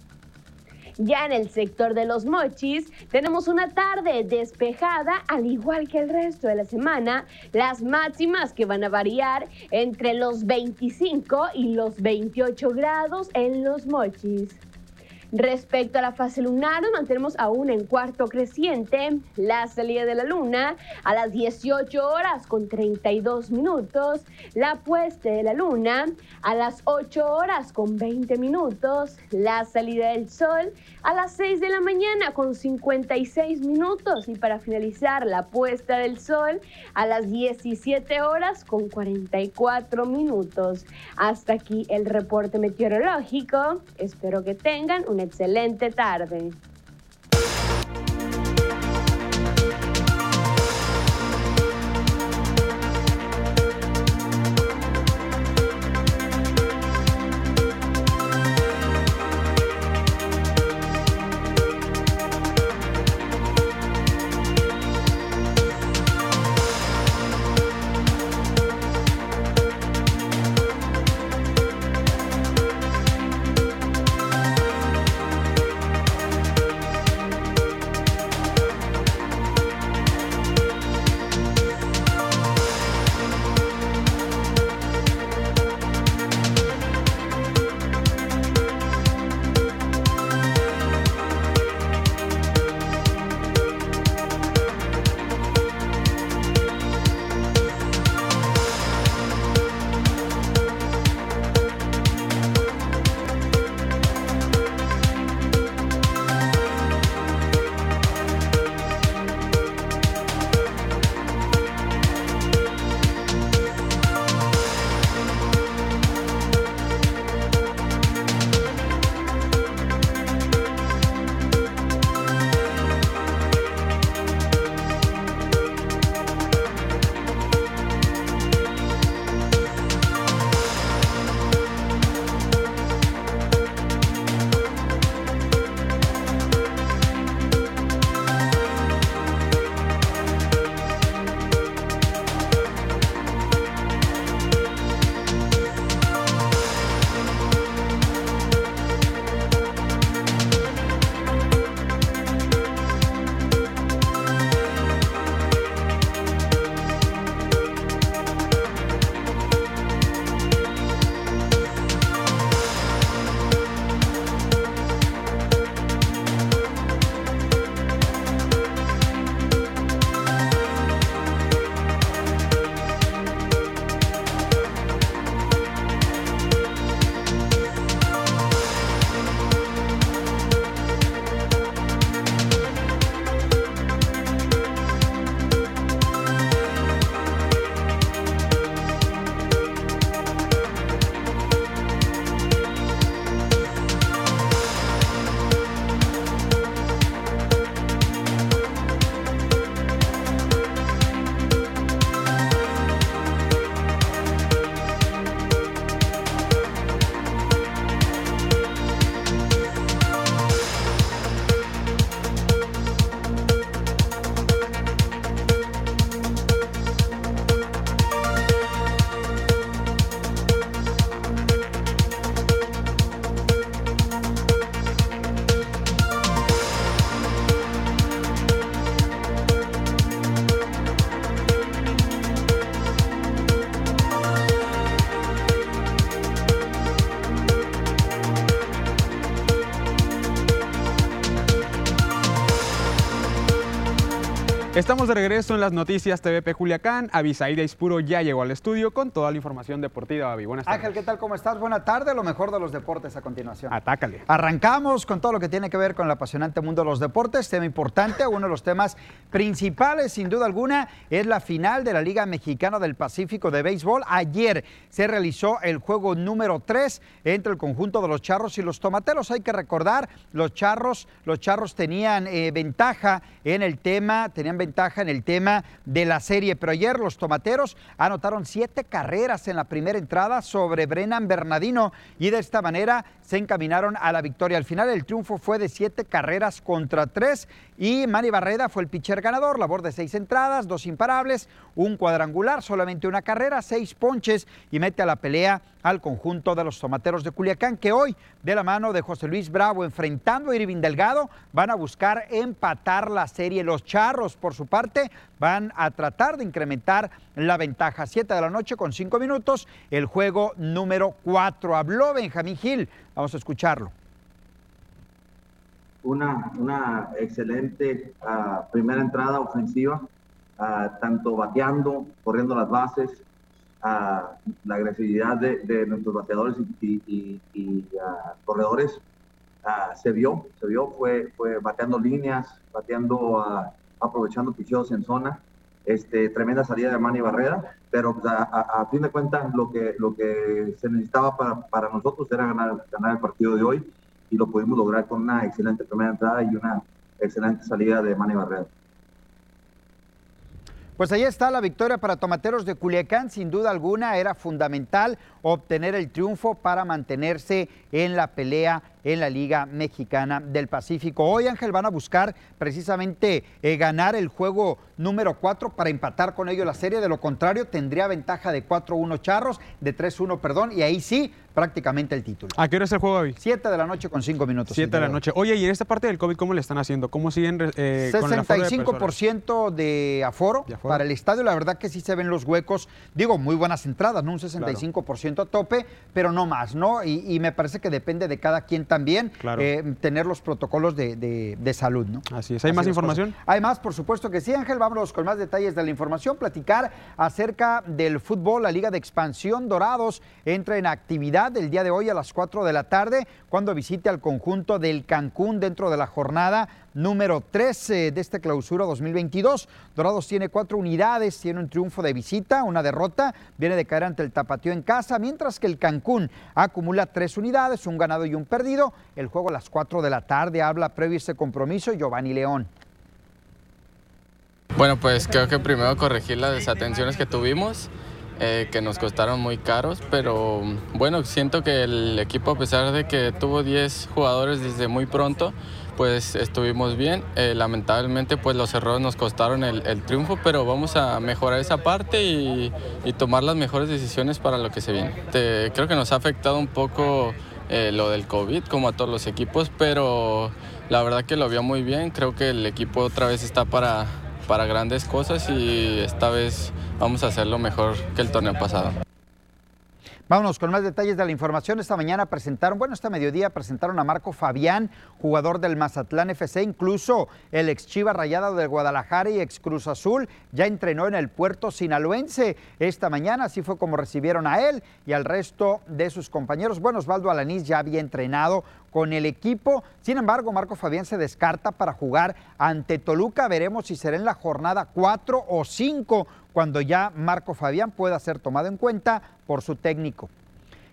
Ya en el sector de los mochis tenemos una tarde despejada al igual que el resto de la semana. Las máximas que van a variar entre los 25 y los 28 grados en los mochis. Respecto a la fase lunar, mantenemos aún en cuarto creciente. La salida de la luna a las 18 horas con 32 minutos. La puesta de la luna a las 8 horas con 20 minutos. La salida del sol a las 6 de la mañana con 56 minutos. Y para finalizar, la puesta del sol a las 17 horas con 44 minutos. Hasta aquí el reporte meteorológico. Espero que tengan un excelente tarde. Estamos de regreso en las noticias TVP Culiacán. Avisaida Ispuro ya llegó al estudio con toda la información deportiva. Avi, buenas tardes. Ángel, ¿qué tal? ¿Cómo estás? Buena tarde. Lo mejor de los deportes a continuación. Atácale. Arrancamos con todo lo que tiene que ver con el apasionante mundo de los deportes. Tema importante, uno de los temas principales, sin duda alguna, es la final de la Liga Mexicana del Pacífico de Béisbol. Ayer se realizó el juego número 3 entre el conjunto de los Charros y los Tomateros. Hay que recordar, los Charros, los Charros tenían eh, ventaja en el tema, tenían ventaja en el tema de la serie, pero ayer los tomateros anotaron siete carreras en la primera entrada sobre Brennan Bernardino y de esta manera se encaminaron a la victoria. Al final el triunfo fue de siete carreras contra tres y Manny Barreda fue el pitcher ganador, labor de seis entradas, dos imparables, un cuadrangular, solamente una carrera, seis ponches y mete a la pelea al conjunto de los tomateros de Culiacán, que hoy, de la mano de José Luis Bravo, enfrentando a Irving Delgado, van a buscar empatar la serie. Los charros, por su parte, van a tratar de incrementar la ventaja. Siete de la noche con cinco minutos, el juego número cuatro. Habló Benjamín Gil, vamos a escucharlo una, excelente uh, primera entrada ofensiva, uh, tanto bateando, corriendo las bases, uh, la agresividad de, de, nuestros bateadores y, y, y corredores se vio, se vio, fue, fue bateando líneas, bateando, aprovechando picheos en zona. Este, tremenda salida de Manny Barrera, pero pues, a, a, a, fin de cuentas lo que, lo que se necesitaba para, para nosotros era ganar, ganar el partido de hoy y lo pudimos lograr con una excelente primera entrada y una excelente salida de Manny Barrera. Pues ahí está la victoria para Tomateros de Culiacán. Sin duda alguna era fundamental obtener el triunfo para mantenerse en la pelea en la Liga Mexicana del Pacífico. Hoy, Ángel, van a buscar precisamente eh, ganar el juego número 4 para empatar con ello la serie. De lo contrario, tendría ventaja de 4-1 Charros, de 3-1, perdón, y ahí sí, prácticamente el título. ¿A qué hora es el juego hoy? 7 de la noche con 5 minutos. 7 de la noche. Oye, ¿y en esta parte del COVID cómo le están haciendo? ¿Cómo siguen eh, 65% de, aforo de, aforo para el estadio. La verdad que sí se ven los huecos. Digo, muy buenas entradas, ¿no? Un 65% claro. a tope, pero no más, ¿no? Y, y, me parece que depende de cada quien también claro. eh, tener los protocolos de, de, de, salud, ¿no? Así es. ¿Hay Así más información? Cosas. Hay más, por supuesto que sí, Ángel. Vámonos con más detalles de la información. Platicar acerca del fútbol. La Liga de Expansión Dorados entra en actividad el día de hoy a las 4 de la tarde cuando visite al conjunto del Cancún dentro de la jornada número 13 de esta clausura 2022. Dorados tiene cuatro unidades, tiene un triunfo de visita, una derrota, viene de caer ante el Tapatío en casa, mientras que el Cancún acumula tres unidades, un ganado y un perdido. El juego a las 4 de la tarde habla previo a este compromiso Giovanni León. Bueno, pues creo que primero corregir las desatenciones que tuvimos. Eh, que nos costaron muy caros, pero bueno, siento que el equipo, a pesar de que tuvo 10 jugadores desde muy pronto, pues estuvimos bien. Eh, lamentablemente pues los errores nos costaron el, triunfo, pero vamos a mejorar esa parte y, tomar las mejores decisiones para lo que se viene. Creo que nos ha afectado un poco eh, lo del COVID, como a todos los equipos, pero la verdad que lo vio muy bien. Creo que el equipo otra vez está para, para grandes cosas y esta vez vamos a hacerlo mejor que el torneo pasado. Vámonos con más detalles de la información. Esta mañana presentaron, bueno, esta mediodía presentaron a Marco Fabián, jugador del Mazatlán FC, incluso el ex Chiva Rayada del Guadalajara y ex Cruz Azul, ya entrenó en el puerto sinaloense esta mañana. Así fue como recibieron a él y al resto de sus compañeros. Bueno, Osvaldo Alanís ya había entrenado con el equipo. Sin embargo, Marco Fabián se descarta para jugar ante Toluca. Veremos si será en la jornada 4 o 5 cuando ya Marco Fabián pueda ser tomado en cuenta por su técnico.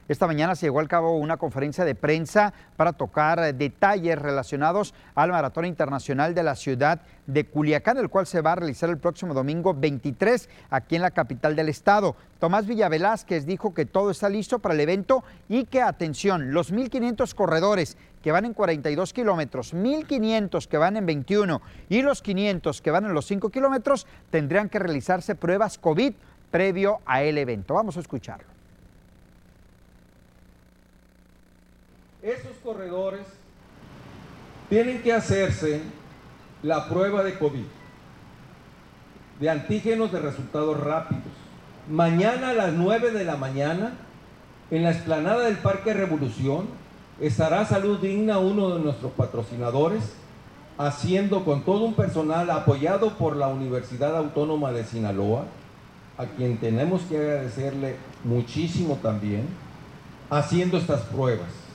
Esta mañana se llevó al cabo una conferencia de prensa para tocar detalles relacionados al Maratón Internacional de la ciudad de Culiacán, el cual se va a realizar el próximo domingo 23 aquí en la capital del estado. Tomás Villavelázquez dijo que todo está listo para el evento y que, atención, los 1.500 corredores que van en 42 kilómetros, 1.500 que van en 21 y los 500 que van en los 5 kilómetros tendrían que realizarse pruebas COVID previo a el evento. Vamos a escucharlo. Esos corredores tienen que hacerse la prueba de COVID, de antígenos de resultados rápidos. Mañana a las 9 de la mañana, en la explanada del Parque Revolución, estará Salud Digna, uno de nuestros patrocinadores, haciendo con todo un personal apoyado por la Universidad Autónoma de Sinaloa, a quien tenemos que agradecerle muchísimo también, haciendo estas pruebas.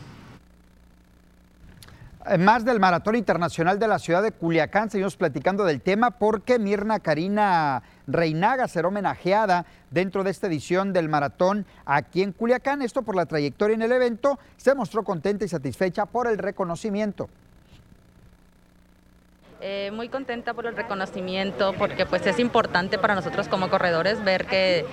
Eh, más del Maratón Internacional de la ciudad de Culiacán, seguimos platicando del tema porque Mirna Karina Reinaga será homenajeada dentro de esta edición del maratón aquí en Culiacán. Esto por la trayectoria en el evento. Se mostró contenta y satisfecha por el reconocimiento. Eh, muy contenta por el reconocimiento porque pues es importante para nosotros como corredores ver que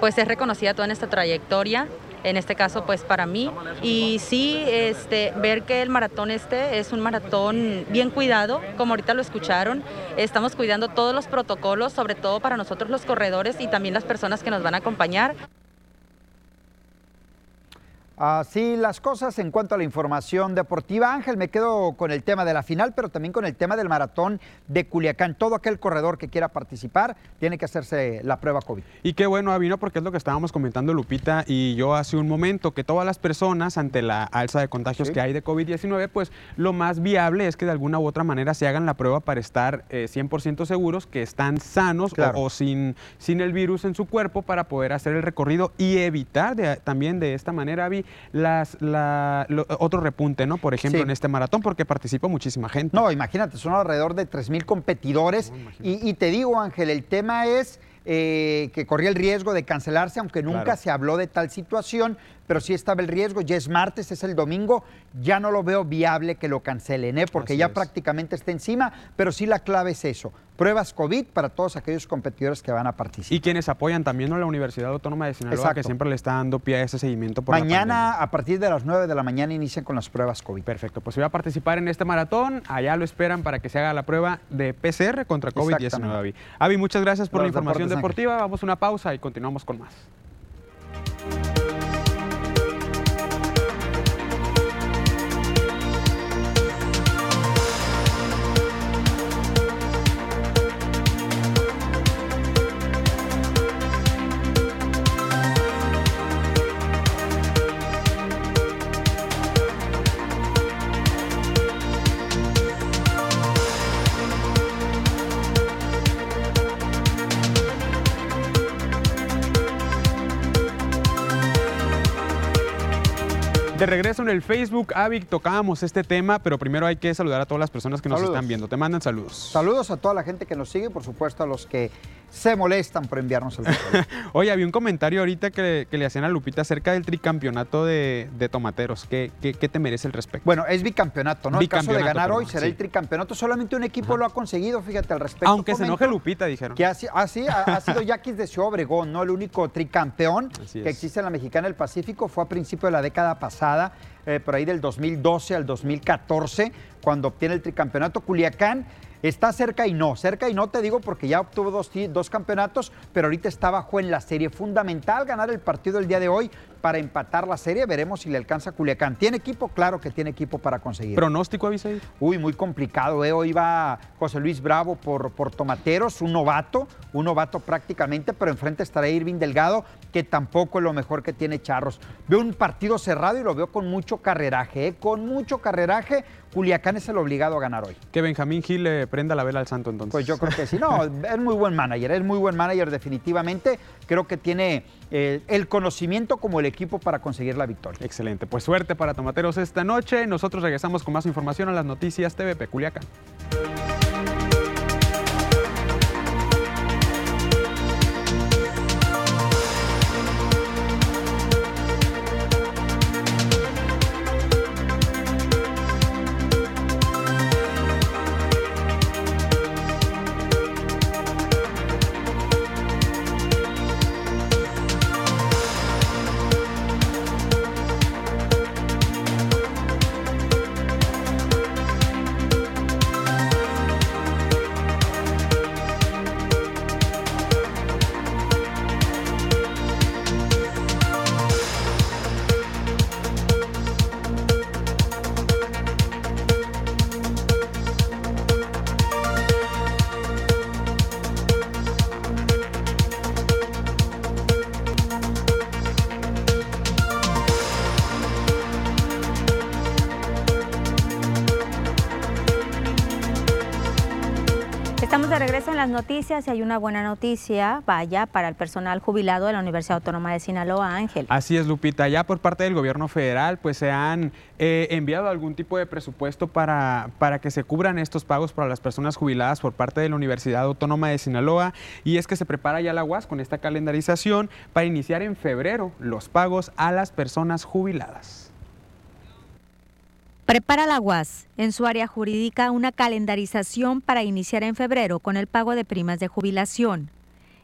pues es reconocida toda esta trayectoria en este caso pues para mí. Y sí este ver que el maratón este es un maratón bien cuidado como ahorita lo escucharon. Estamos cuidando todos los protocolos sobre todo para nosotros los corredores y también las personas que nos van a acompañar Así las cosas en cuanto a la información deportiva. Ángel, me quedo con el tema de la final, pero también con el tema del maratón de Culiacán. Todo aquel corredor que quiera participar tiene que hacerse la prueba COVID. Y qué bueno, Avino, porque es lo que estábamos comentando Lupita y yo hace un momento, que todas las personas ante la alza de contagios que hay de COVID-19, pues lo más viable es que de alguna u otra manera se hagan la prueba para estar 100% eh, seguros que están sanos o, sin, sin el virus en su cuerpo para poder hacer el recorrido y evitar también de esta manera, Avi, las, otro repunte, ¿no? Por ejemplo, en este maratón, porque participa muchísima gente. No, imagínate, son alrededor de 3.000 competidores. y, te digo, Ángel, el tema es eh, que corría el riesgo de cancelarse, aunque nunca se habló de tal situación, pero sí estaba el riesgo. Ya es martes, es el domingo, ya no lo veo viable que lo cancelen, ¿eh? porque ya prácticamente está encima, pero sí la clave es eso. Pruebas COVID para todos aquellos competidores que van a participar. Y quienes apoyan también a la Universidad Autónoma de Sinaloa, que siempre le está dando pie a ese seguimiento por Mañana, a partir de las 9 de la mañana, inician con las pruebas COVID. Perfecto, pues voy a participar en este maratón. Allá lo esperan para que se haga la prueba de PCR contra COVID-19, Avi. Avi, muchas gracias por la información deportiva. Vamos a una pausa y continuamos con más. De regreso en el Facebook, Avic, tocábamos este tema, pero primero hay que saludar a todas las personas que nos están viendo. Te mandan saludos. Saludos a toda la gente que nos sigue, por supuesto a los que se molestan por enviarnos el Oye, había un comentario ahorita que, le hacían a Lupita acerca del tricampeonato de, tomateros. ¿Qué, ¿Qué, te merece el respecto? Bueno, es bicampeonato, ¿no? el caso de ganar hoy será el tricampeonato. Solamente un equipo lo ha conseguido, fíjate, al respecto. Aunque se enoje Lupita, dijeron. Que así, ha, ha, sido Yaquis de Ciudad Obregón, ¿no? El único tricampeón que existe en la Mexicana del Pacífico. Fue a principio de la década pasada. Eh, por ahí del 2012 al 2014, cuando obtiene el tricampeonato. Culiacán Está cerca y no, cerca y no te digo porque ya obtuvo dos, dos campeonatos, pero ahorita está bajo en la serie. Fundamental ganar el partido el día de hoy para empatar la serie. Veremos si le alcanza a Culiacán. ¿Tiene equipo? Claro que tiene equipo para conseguir. ¿Pronóstico, Avisaí? Uy, muy complicado. ¿eh? Hoy va José Luis Bravo por, por Tomateros, un novato, un novato prácticamente, pero enfrente estará Irving Delgado, que tampoco es lo mejor que tiene Charros. Veo un partido cerrado y lo veo con mucho carreraje, ¿eh? con mucho carreraje. Culiacán es el obligado a ganar hoy. Que Benjamín Gil le prenda la vela al santo entonces. Pues yo creo que sí. No, es muy buen manager, es muy buen manager definitivamente. Creo que tiene el conocimiento como el equipo para conseguir la victoria. Excelente. Pues suerte para Tomateros esta noche. Nosotros regresamos con más información a las noticias TVP Culiacán. Noticias y hay una buena noticia, vaya, para el personal jubilado de la Universidad Autónoma de Sinaloa, Ángel. Así es, Lupita. Ya por parte del gobierno federal, pues se han eh, enviado algún tipo de presupuesto para, para que se cubran estos pagos para las personas jubiladas por parte de la Universidad Autónoma de Sinaloa. Y es que se prepara ya la UAS con esta calendarización para iniciar en febrero los pagos a las personas jubiladas. Prepara la UAS en su área jurídica una calendarización para iniciar en febrero con el pago de primas de jubilación.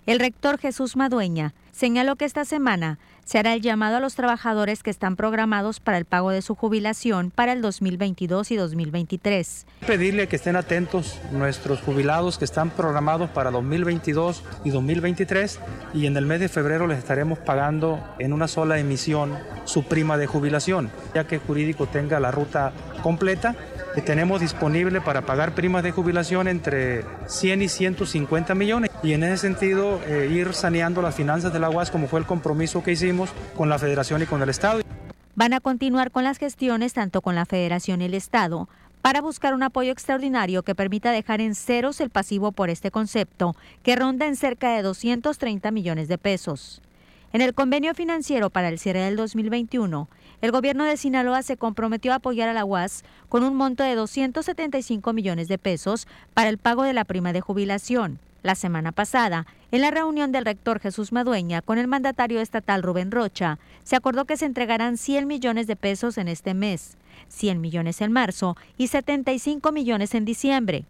El rector Jesús Madueña señaló que esta semana se hará el llamado a los trabajadores que están programados para el pago de su jubilación para el 2022 y 2023. Pedirle que estén atentos nuestros jubilados que están programados para 2022 y 2023 y en el mes de febrero les estaremos pagando en una sola emisión su prima de jubilación, ya que el jurídico tenga la ruta completa que tenemos disponible para pagar primas de jubilación entre 100 y 150 millones y en ese sentido eh, ir saneando las finanzas de la UAS como fue el compromiso que hicimos con la Federación y con el Estado. Van a continuar con las gestiones tanto con la Federación y el Estado para buscar un apoyo extraordinario que permita dejar en ceros el pasivo por este concepto, que ronda en cerca de 230 millones de pesos. En el convenio financiero para el cierre del 2021, el gobierno de Sinaloa se comprometió a apoyar a la UAS con un monto de 275 millones de pesos para el pago de la prima de jubilación. La semana pasada, en la reunión del rector Jesús Madueña con el mandatario estatal Rubén Rocha, se acordó que se entregarán 100 millones de pesos en este mes, 100 millones en marzo y 75 millones en diciembre.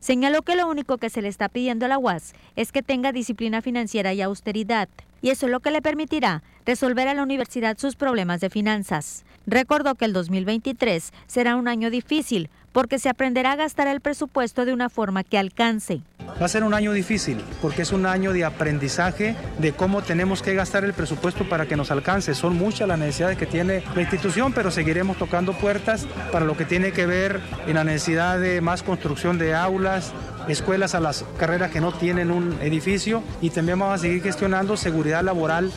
Señaló que lo único que se le está pidiendo a la UAS es que tenga disciplina financiera y austeridad, y eso es lo que le permitirá resolver a la universidad sus problemas de finanzas. Recordó que el 2023 será un año difícil porque se aprenderá a gastar el presupuesto de una forma que alcance. Va a ser un año difícil porque es un año de aprendizaje de cómo tenemos que gastar el presupuesto para que nos alcance. Son muchas las necesidades que tiene la institución, pero seguiremos tocando puertas para lo que tiene que ver en la necesidad de más construcción de aulas, escuelas a las carreras que no tienen un edificio y también vamos a seguir gestionando seguridad laboral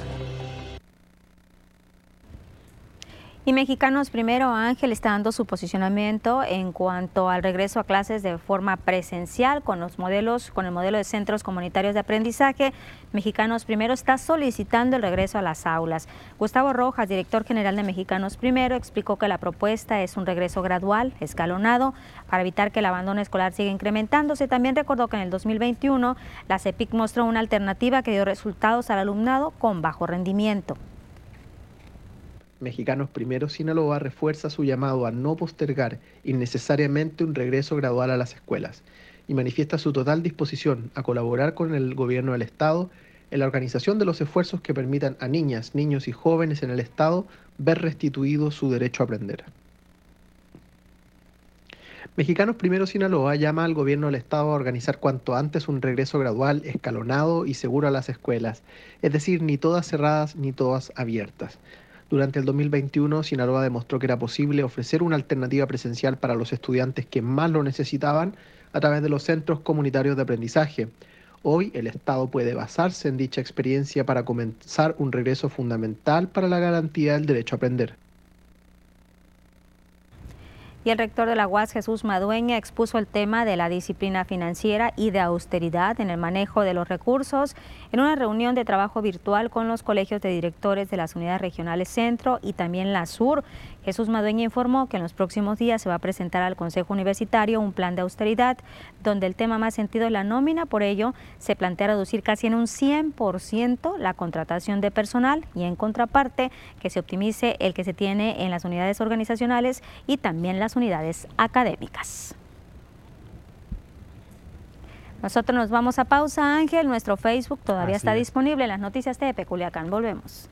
Y Mexicanos Primero, Ángel está dando su posicionamiento en cuanto al regreso a clases de forma presencial con los modelos, con el modelo de centros comunitarios de aprendizaje. Mexicanos Primero está solicitando el regreso a las aulas. Gustavo Rojas, director general de Mexicanos Primero, explicó que la propuesta es un regreso gradual, escalonado, para evitar que el abandono escolar siga incrementándose. También recordó que en el 2021 la CEPIC mostró una alternativa que dio resultados al alumnado con bajo rendimiento. Mexicanos Primero Sinaloa refuerza su llamado a no postergar innecesariamente un regreso gradual a las escuelas y manifiesta su total disposición a colaborar con el gobierno del Estado en la organización de los esfuerzos que permitan a niñas, niños y jóvenes en el Estado ver restituido su derecho a aprender. Mexicanos Primero Sinaloa llama al gobierno del Estado a organizar cuanto antes un regreso gradual, escalonado y seguro a las escuelas, es decir, ni todas cerradas ni todas abiertas. Durante el 2021, Sinaloa demostró que era posible ofrecer una alternativa presencial para los estudiantes que más lo necesitaban a través de los centros comunitarios de aprendizaje. Hoy el Estado puede basarse en dicha experiencia para comenzar un regreso fundamental para la garantía del derecho a aprender y el rector de la UAS, Jesús Madueña, expuso el tema de la disciplina financiera y de austeridad en el manejo de los recursos en una reunión de trabajo virtual con los colegios de directores de las unidades regionales Centro y también la Sur. Jesús Madueña informó que en los próximos días se va a presentar al Consejo Universitario un plan de austeridad donde el tema más sentido es la nómina, por ello se plantea reducir casi en un 100% la contratación de personal y en contraparte que se optimice el que se tiene en las unidades organizacionales y también las unidades académicas. Nosotros nos vamos a pausa, Ángel. Nuestro Facebook todavía está disponible. Las noticias de Peculiacán. Volvemos.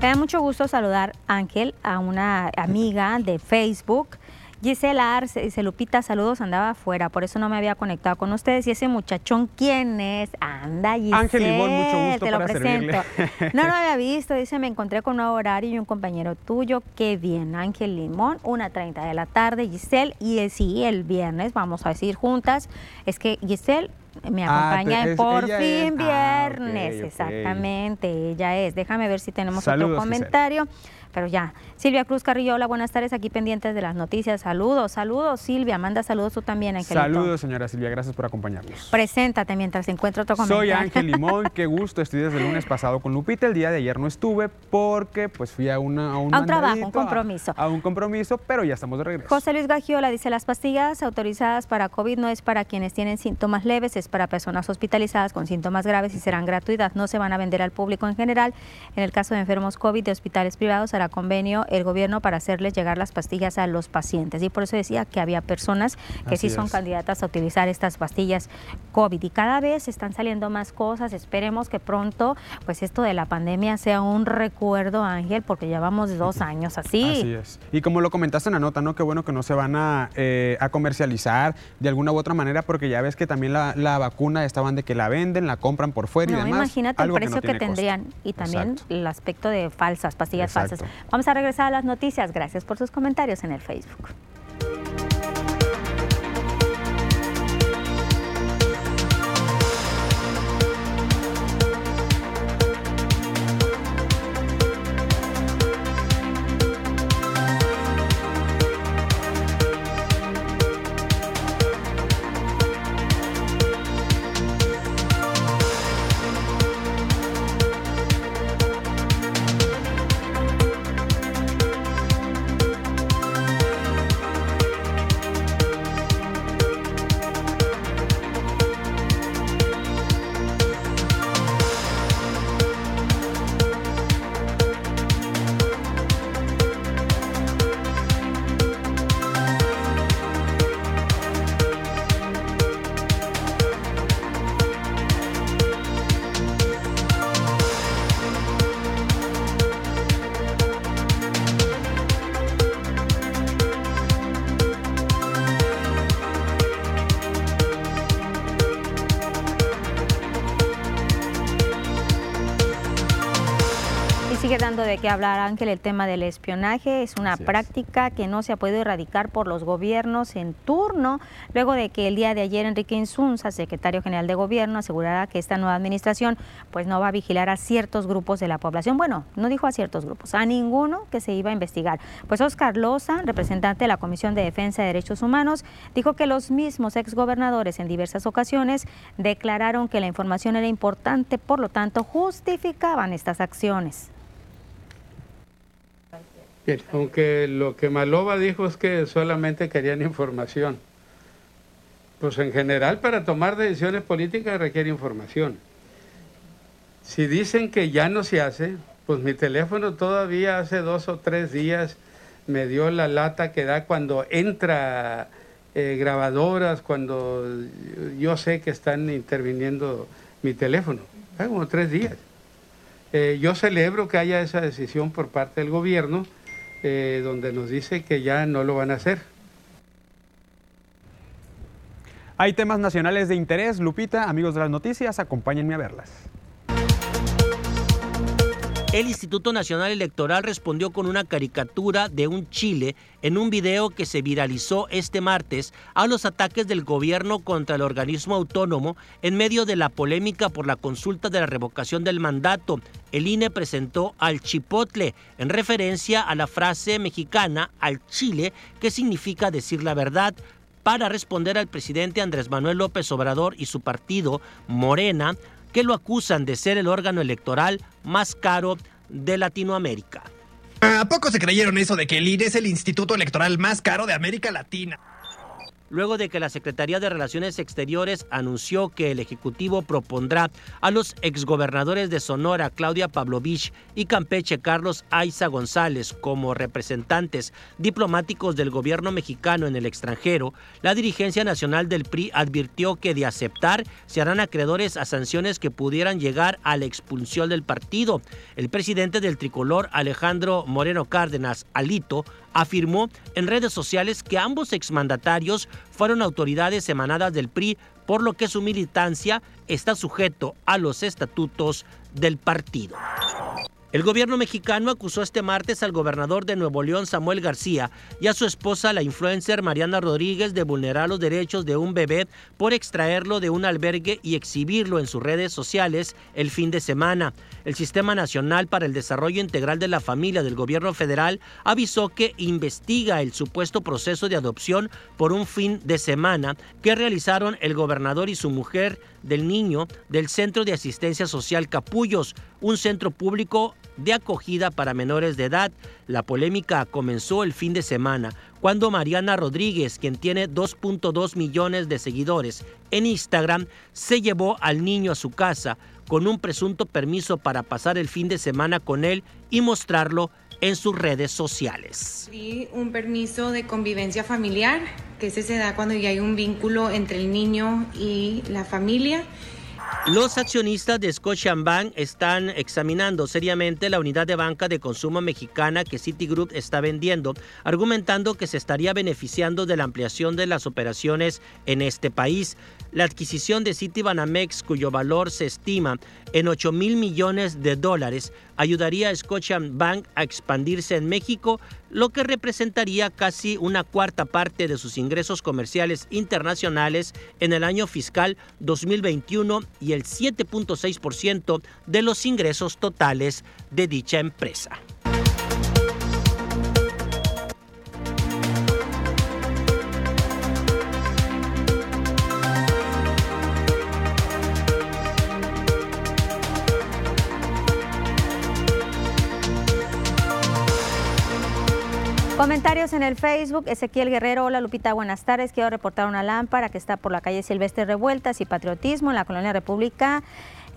Me da mucho gusto saludar, Ángel, a una amiga de Facebook Gisela Arce dice, Lupita, saludos, andaba afuera, por eso no me había conectado con ustedes. Y ese muchachón, ¿quién es? Anda, Gisela. Ángel Limón, mucho gusto te lo presento. No lo había visto, dice, me encontré con un nuevo horario y un compañero tuyo. Qué bien, Ángel Limón, una 1.30 de la tarde, Giselle. Y sí, el viernes vamos a decir juntas, es que Giselle Me Ah, acompaña es- por fin es. Ah, viernes, exactamente, ella es. Déjame ver si tenemos Saludos, otro Giselle. Pero ya, Silvia Cruz Carrillo, hola, buenas tardes, aquí pendientes de las noticias. Saludos, saludos, Silvia, manda saludos tú también, Angelito. Saludos, señora Silvia, gracias por acompañarnos. Preséntate mientras encuentro otro comentario. Soy Ángel Limón, qué gusto, estoy desde el lunes pasado con Lupita, el día de ayer no estuve porque pues fui a, una, a un, A un trabajo, un a- compromiso. A, un compromiso, pero ya estamos de regreso. José Luis Gagiola dice, las pastillas autorizadas para COVID no es para quienes tienen síntomas leves, es para personas hospitalizadas con síntomas graves y serán gratuitas, no se van a vender al público en general. En el caso de enfermos COVID de hospitales privados hará convenio el gobierno para hacerles llegar las pastillas a los pacientes. Y por eso decía que había personas que Así sí son es. candidatas a utilizar estas pastillas COVID. Y cada vez están saliendo más cosas. Esperemos que pronto, pues esto de la pandemia sea un recuerdo, Ángel, porque llevamos dos años así. Así es. Y como lo comentaste en la nota, ¿no? Qué bueno que no se van a, eh, a comercializar de alguna u otra manera, porque ya ves que también la, la vacuna estaban de que la venden, la compran por fuera y demás. imagínate el precio no que, costo. tendrían y también Exacto. el aspecto de falsas, pastillas Exacto. falsas. Vamos a regresar a las noticias. Gracias por sus comentarios en el Facebook. Qué hablar, Ángel, el tema del espionaje. Es una práctica que no se ha podido erradicar por los gobiernos en turno, luego de que el día de ayer Enrique Insunza, secretario general de gobierno, asegurara que esta nueva administración pues no va a vigilar a ciertos grupos de la población. Bueno, no dijo a ciertos grupos, a ninguno que se iba a investigar. Pues Oscar Loza, representante de la Comisión de Defensa de Derechos Humanos, dijo que los mismos exgobernadores en diversas ocasiones declararon que la información era importante, por lo tanto justificaban estas acciones. Bien, aunque lo que Maloba dijo es que solamente querían información. Pues en general para tomar decisiones políticas requiere información. Si dicen que ya no se hace, pues mi teléfono todavía hace dos o tres días me dio la lata que da cuando entra eh, grabadoras, cuando yo sé que están interviniendo mi teléfono. Hace como tres días. Eh, yo celebro que haya esa decisión por parte del gobierno, eh, donde nos dice que ya no lo van a hacer. Hay temas nacionales de interés. Lupita, amigos de las noticias, acompáñenme a verlas. El Instituto Nacional Electoral respondió con una caricatura de un Chile en un video que se viralizó este martes a los ataques del gobierno contra el organismo autónomo en medio de la polémica por la consulta de la revocación del mandato. El INE presentó al chipotle en referencia a la frase mexicana al Chile que significa decir la verdad para responder al presidente Andrés Manuel López Obrador y su partido Morena que lo acusan de ser el órgano electoral más caro de Latinoamérica. ¿A poco se creyeron eso de que el INE es el instituto electoral más caro de América Latina? Luego de que la Secretaría de Relaciones Exteriores anunció que el Ejecutivo propondrá a los exgobernadores de Sonora, Claudia Pavlovich, y Campeche, Carlos Aiza González, como representantes diplomáticos del gobierno mexicano en el extranjero, la dirigencia nacional del PRI advirtió que de aceptar se harán acreedores a sanciones que pudieran llegar a la expulsión del partido. El presidente del tricolor, Alejandro Moreno Cárdenas, Alito, afirmó en redes sociales que ambos exmandatarios fueron autoridades emanadas del PRI, por lo que su militancia está sujeto a los estatutos del partido. El gobierno mexicano acusó este martes al gobernador de Nuevo León, Samuel García, y a su esposa, la influencer Mariana Rodríguez, de vulnerar los derechos de un bebé por extraerlo de un albergue y exhibirlo en sus redes sociales el fin de semana. El Sistema Nacional para el Desarrollo Integral de la Familia del gobierno federal avisó que investiga el supuesto proceso de adopción por un fin de semana que realizaron el gobernador y su mujer del niño del Centro de Asistencia Social Capullos, un centro público de acogida para menores de edad. La polémica comenzó el fin de semana cuando Mariana Rodríguez, quien tiene 2.2 millones de seguidores en Instagram, se llevó al niño a su casa con un presunto permiso para pasar el fin de semana con él y mostrarlo en sus redes sociales. Un permiso de convivencia familiar, que ese se da cuando ya hay un vínculo entre el niño y la familia. Los accionistas de Scotiabank están examinando seriamente la unidad de banca de consumo mexicana que Citigroup está vendiendo, argumentando que se estaría beneficiando de la ampliación de las operaciones en este país. La adquisición de Citibanamex, cuyo valor se estima en 8 mil millones de dólares, ayudaría a Scotiabank a expandirse en México, lo que representaría casi una cuarta parte de sus ingresos comerciales internacionales en el año fiscal 2021 y el 7.6% de los ingresos totales de dicha empresa. Comentarios en el Facebook. Ezequiel Guerrero, hola Lupita, buenas tardes. Quiero reportar una lámpara que está por la calle Silvestre Revueltas y Patriotismo en la Colonia República.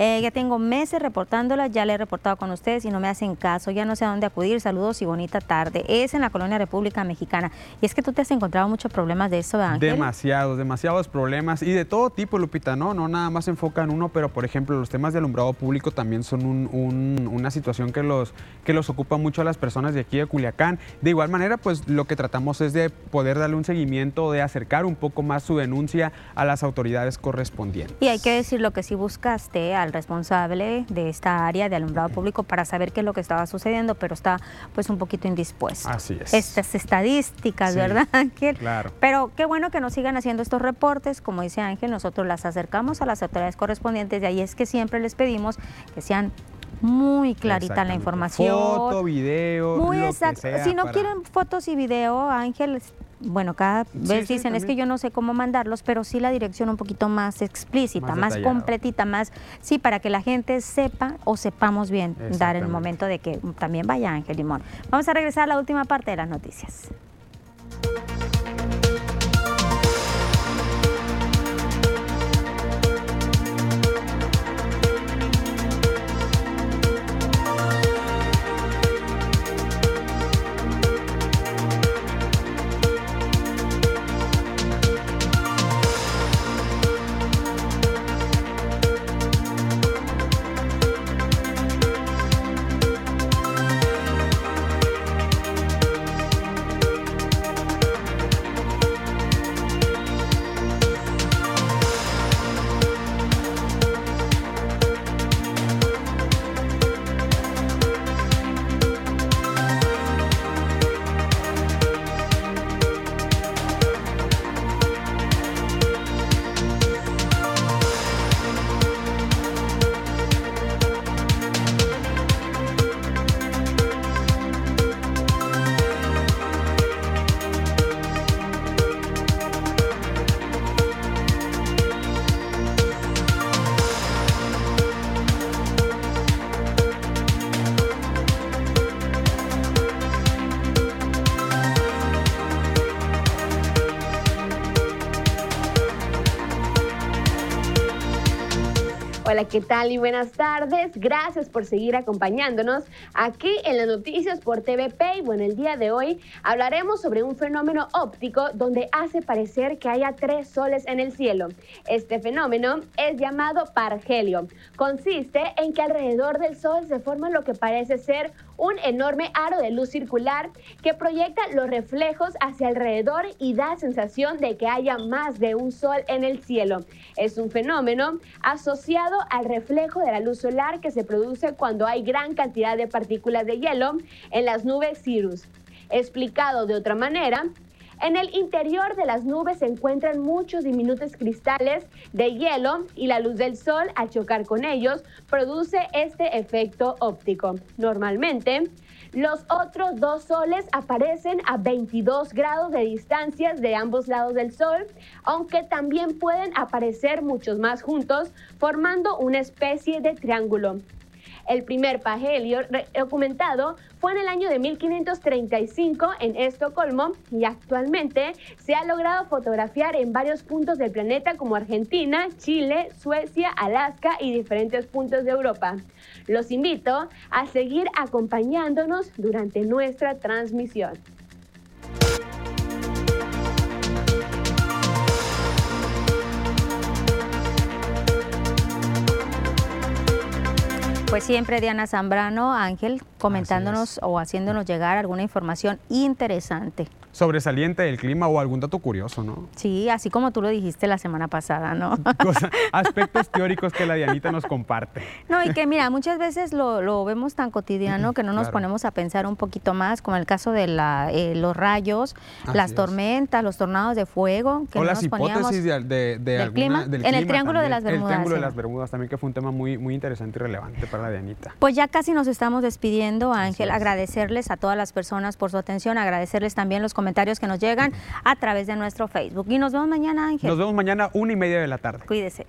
Eh, ya tengo meses reportándola, ya le he reportado con ustedes y no me hacen caso, ya no sé a dónde acudir. Saludos y bonita tarde. Es en la colonia República Mexicana. Y es que tú te has encontrado muchos problemas de eso, Ángel. Demasiados, demasiados problemas y de todo tipo, Lupita, ¿no? No nada más se enfoca en uno, pero por ejemplo, los temas de alumbrado público también son una situación que los, que los ocupa mucho a las personas de aquí de Culiacán. De igual manera, pues lo que tratamos es de poder darle un seguimiento, de acercar un poco más su denuncia a las autoridades correspondientes. Y hay que decir lo que sí buscaste al responsable de esta área de alumbrado público para saber qué es lo que estaba sucediendo, pero está pues un poquito indispuesto. Así es. Estas estadísticas, ¿verdad, Ángel? Claro. Pero qué bueno que nos sigan haciendo estos reportes, como dice Ángel, nosotros las acercamos a las autoridades correspondientes, de ahí es que siempre les pedimos que sean muy clarita la información. Foto, video, muy lo que exacto. sea si no para- quieren fotos y video, Ángel, bueno, cada vez sí, dicen, es que yo no sé cómo mandarlos, pero sí la dirección un poquito más explícita, Más más, completita, más, sí, para que la gente sepa o sepamos bien dar el momento de que también vaya Ángel Limón. Vamos a regresar a la última parte de las noticias. Hola, ¿qué tal? Y buenas tardes. Gracias por seguir acompañándonos aquí en las noticias por TVP. Bueno, el día de hoy hablaremos sobre un fenómeno óptico donde hace parecer que haya tres soles en el cielo. Este fenómeno es llamado pargelio. Consiste en que alrededor del sol se forma lo que parece ser un enorme aro de luz circular que proyecta los reflejos hacia alrededor y da sensación de que haya más de un sol en el cielo. Es un fenómeno asociado al reflejo de la luz solar que se produce cuando hay gran cantidad de partículas de hielo en las nubes Cirrus. Explicado de otra manera, en el interior de las nubes se encuentran muchos diminutos cristales de hielo y la luz del sol al chocar con ellos produce este efecto óptico. Normalmente, los otros dos soles aparecen a 22 grados de distancia de ambos lados del sol, aunque también pueden aparecer muchos más juntos, formando una especie de triángulo. El primer pagelio documentado fue en el año de 1535 en Estocolmo y actualmente se ha logrado fotografiar en varios puntos del planeta como Argentina, Chile, Suecia, Alaska y diferentes puntos de Europa. Los invito a seguir acompañándonos durante nuestra transmisión. Pues siempre Diana Zambrano, Ángel, comentándonos o haciéndonos llegar alguna información interesante sobresaliente del clima o algún dato curioso, ¿no? Sí, así como tú lo dijiste la semana pasada, ¿no? aspectos teóricos que la Dianita nos comparte. No, y que mira, muchas veces lo, vemos tan cotidiano que no nos ponemos a pensar un poquito más, como el caso de la, eh, los rayos, las tormentas, los tornados de fuego. Que o las hipótesis de, del, clima, en el Triángulo de las Bermudas. El Triángulo de las Bermudas también, que fue un tema muy, muy interesante y relevante para la Dianita. Pues ya casi nos estamos despidiendo, Ángel. Agradecerles a todas las personas por su atención, agradecerles también los comentarios que nos llegan a través de nuestro Facebook. Y nos vemos mañana, Ángel. Nos vemos mañana una y media de la tarde. Cuídese.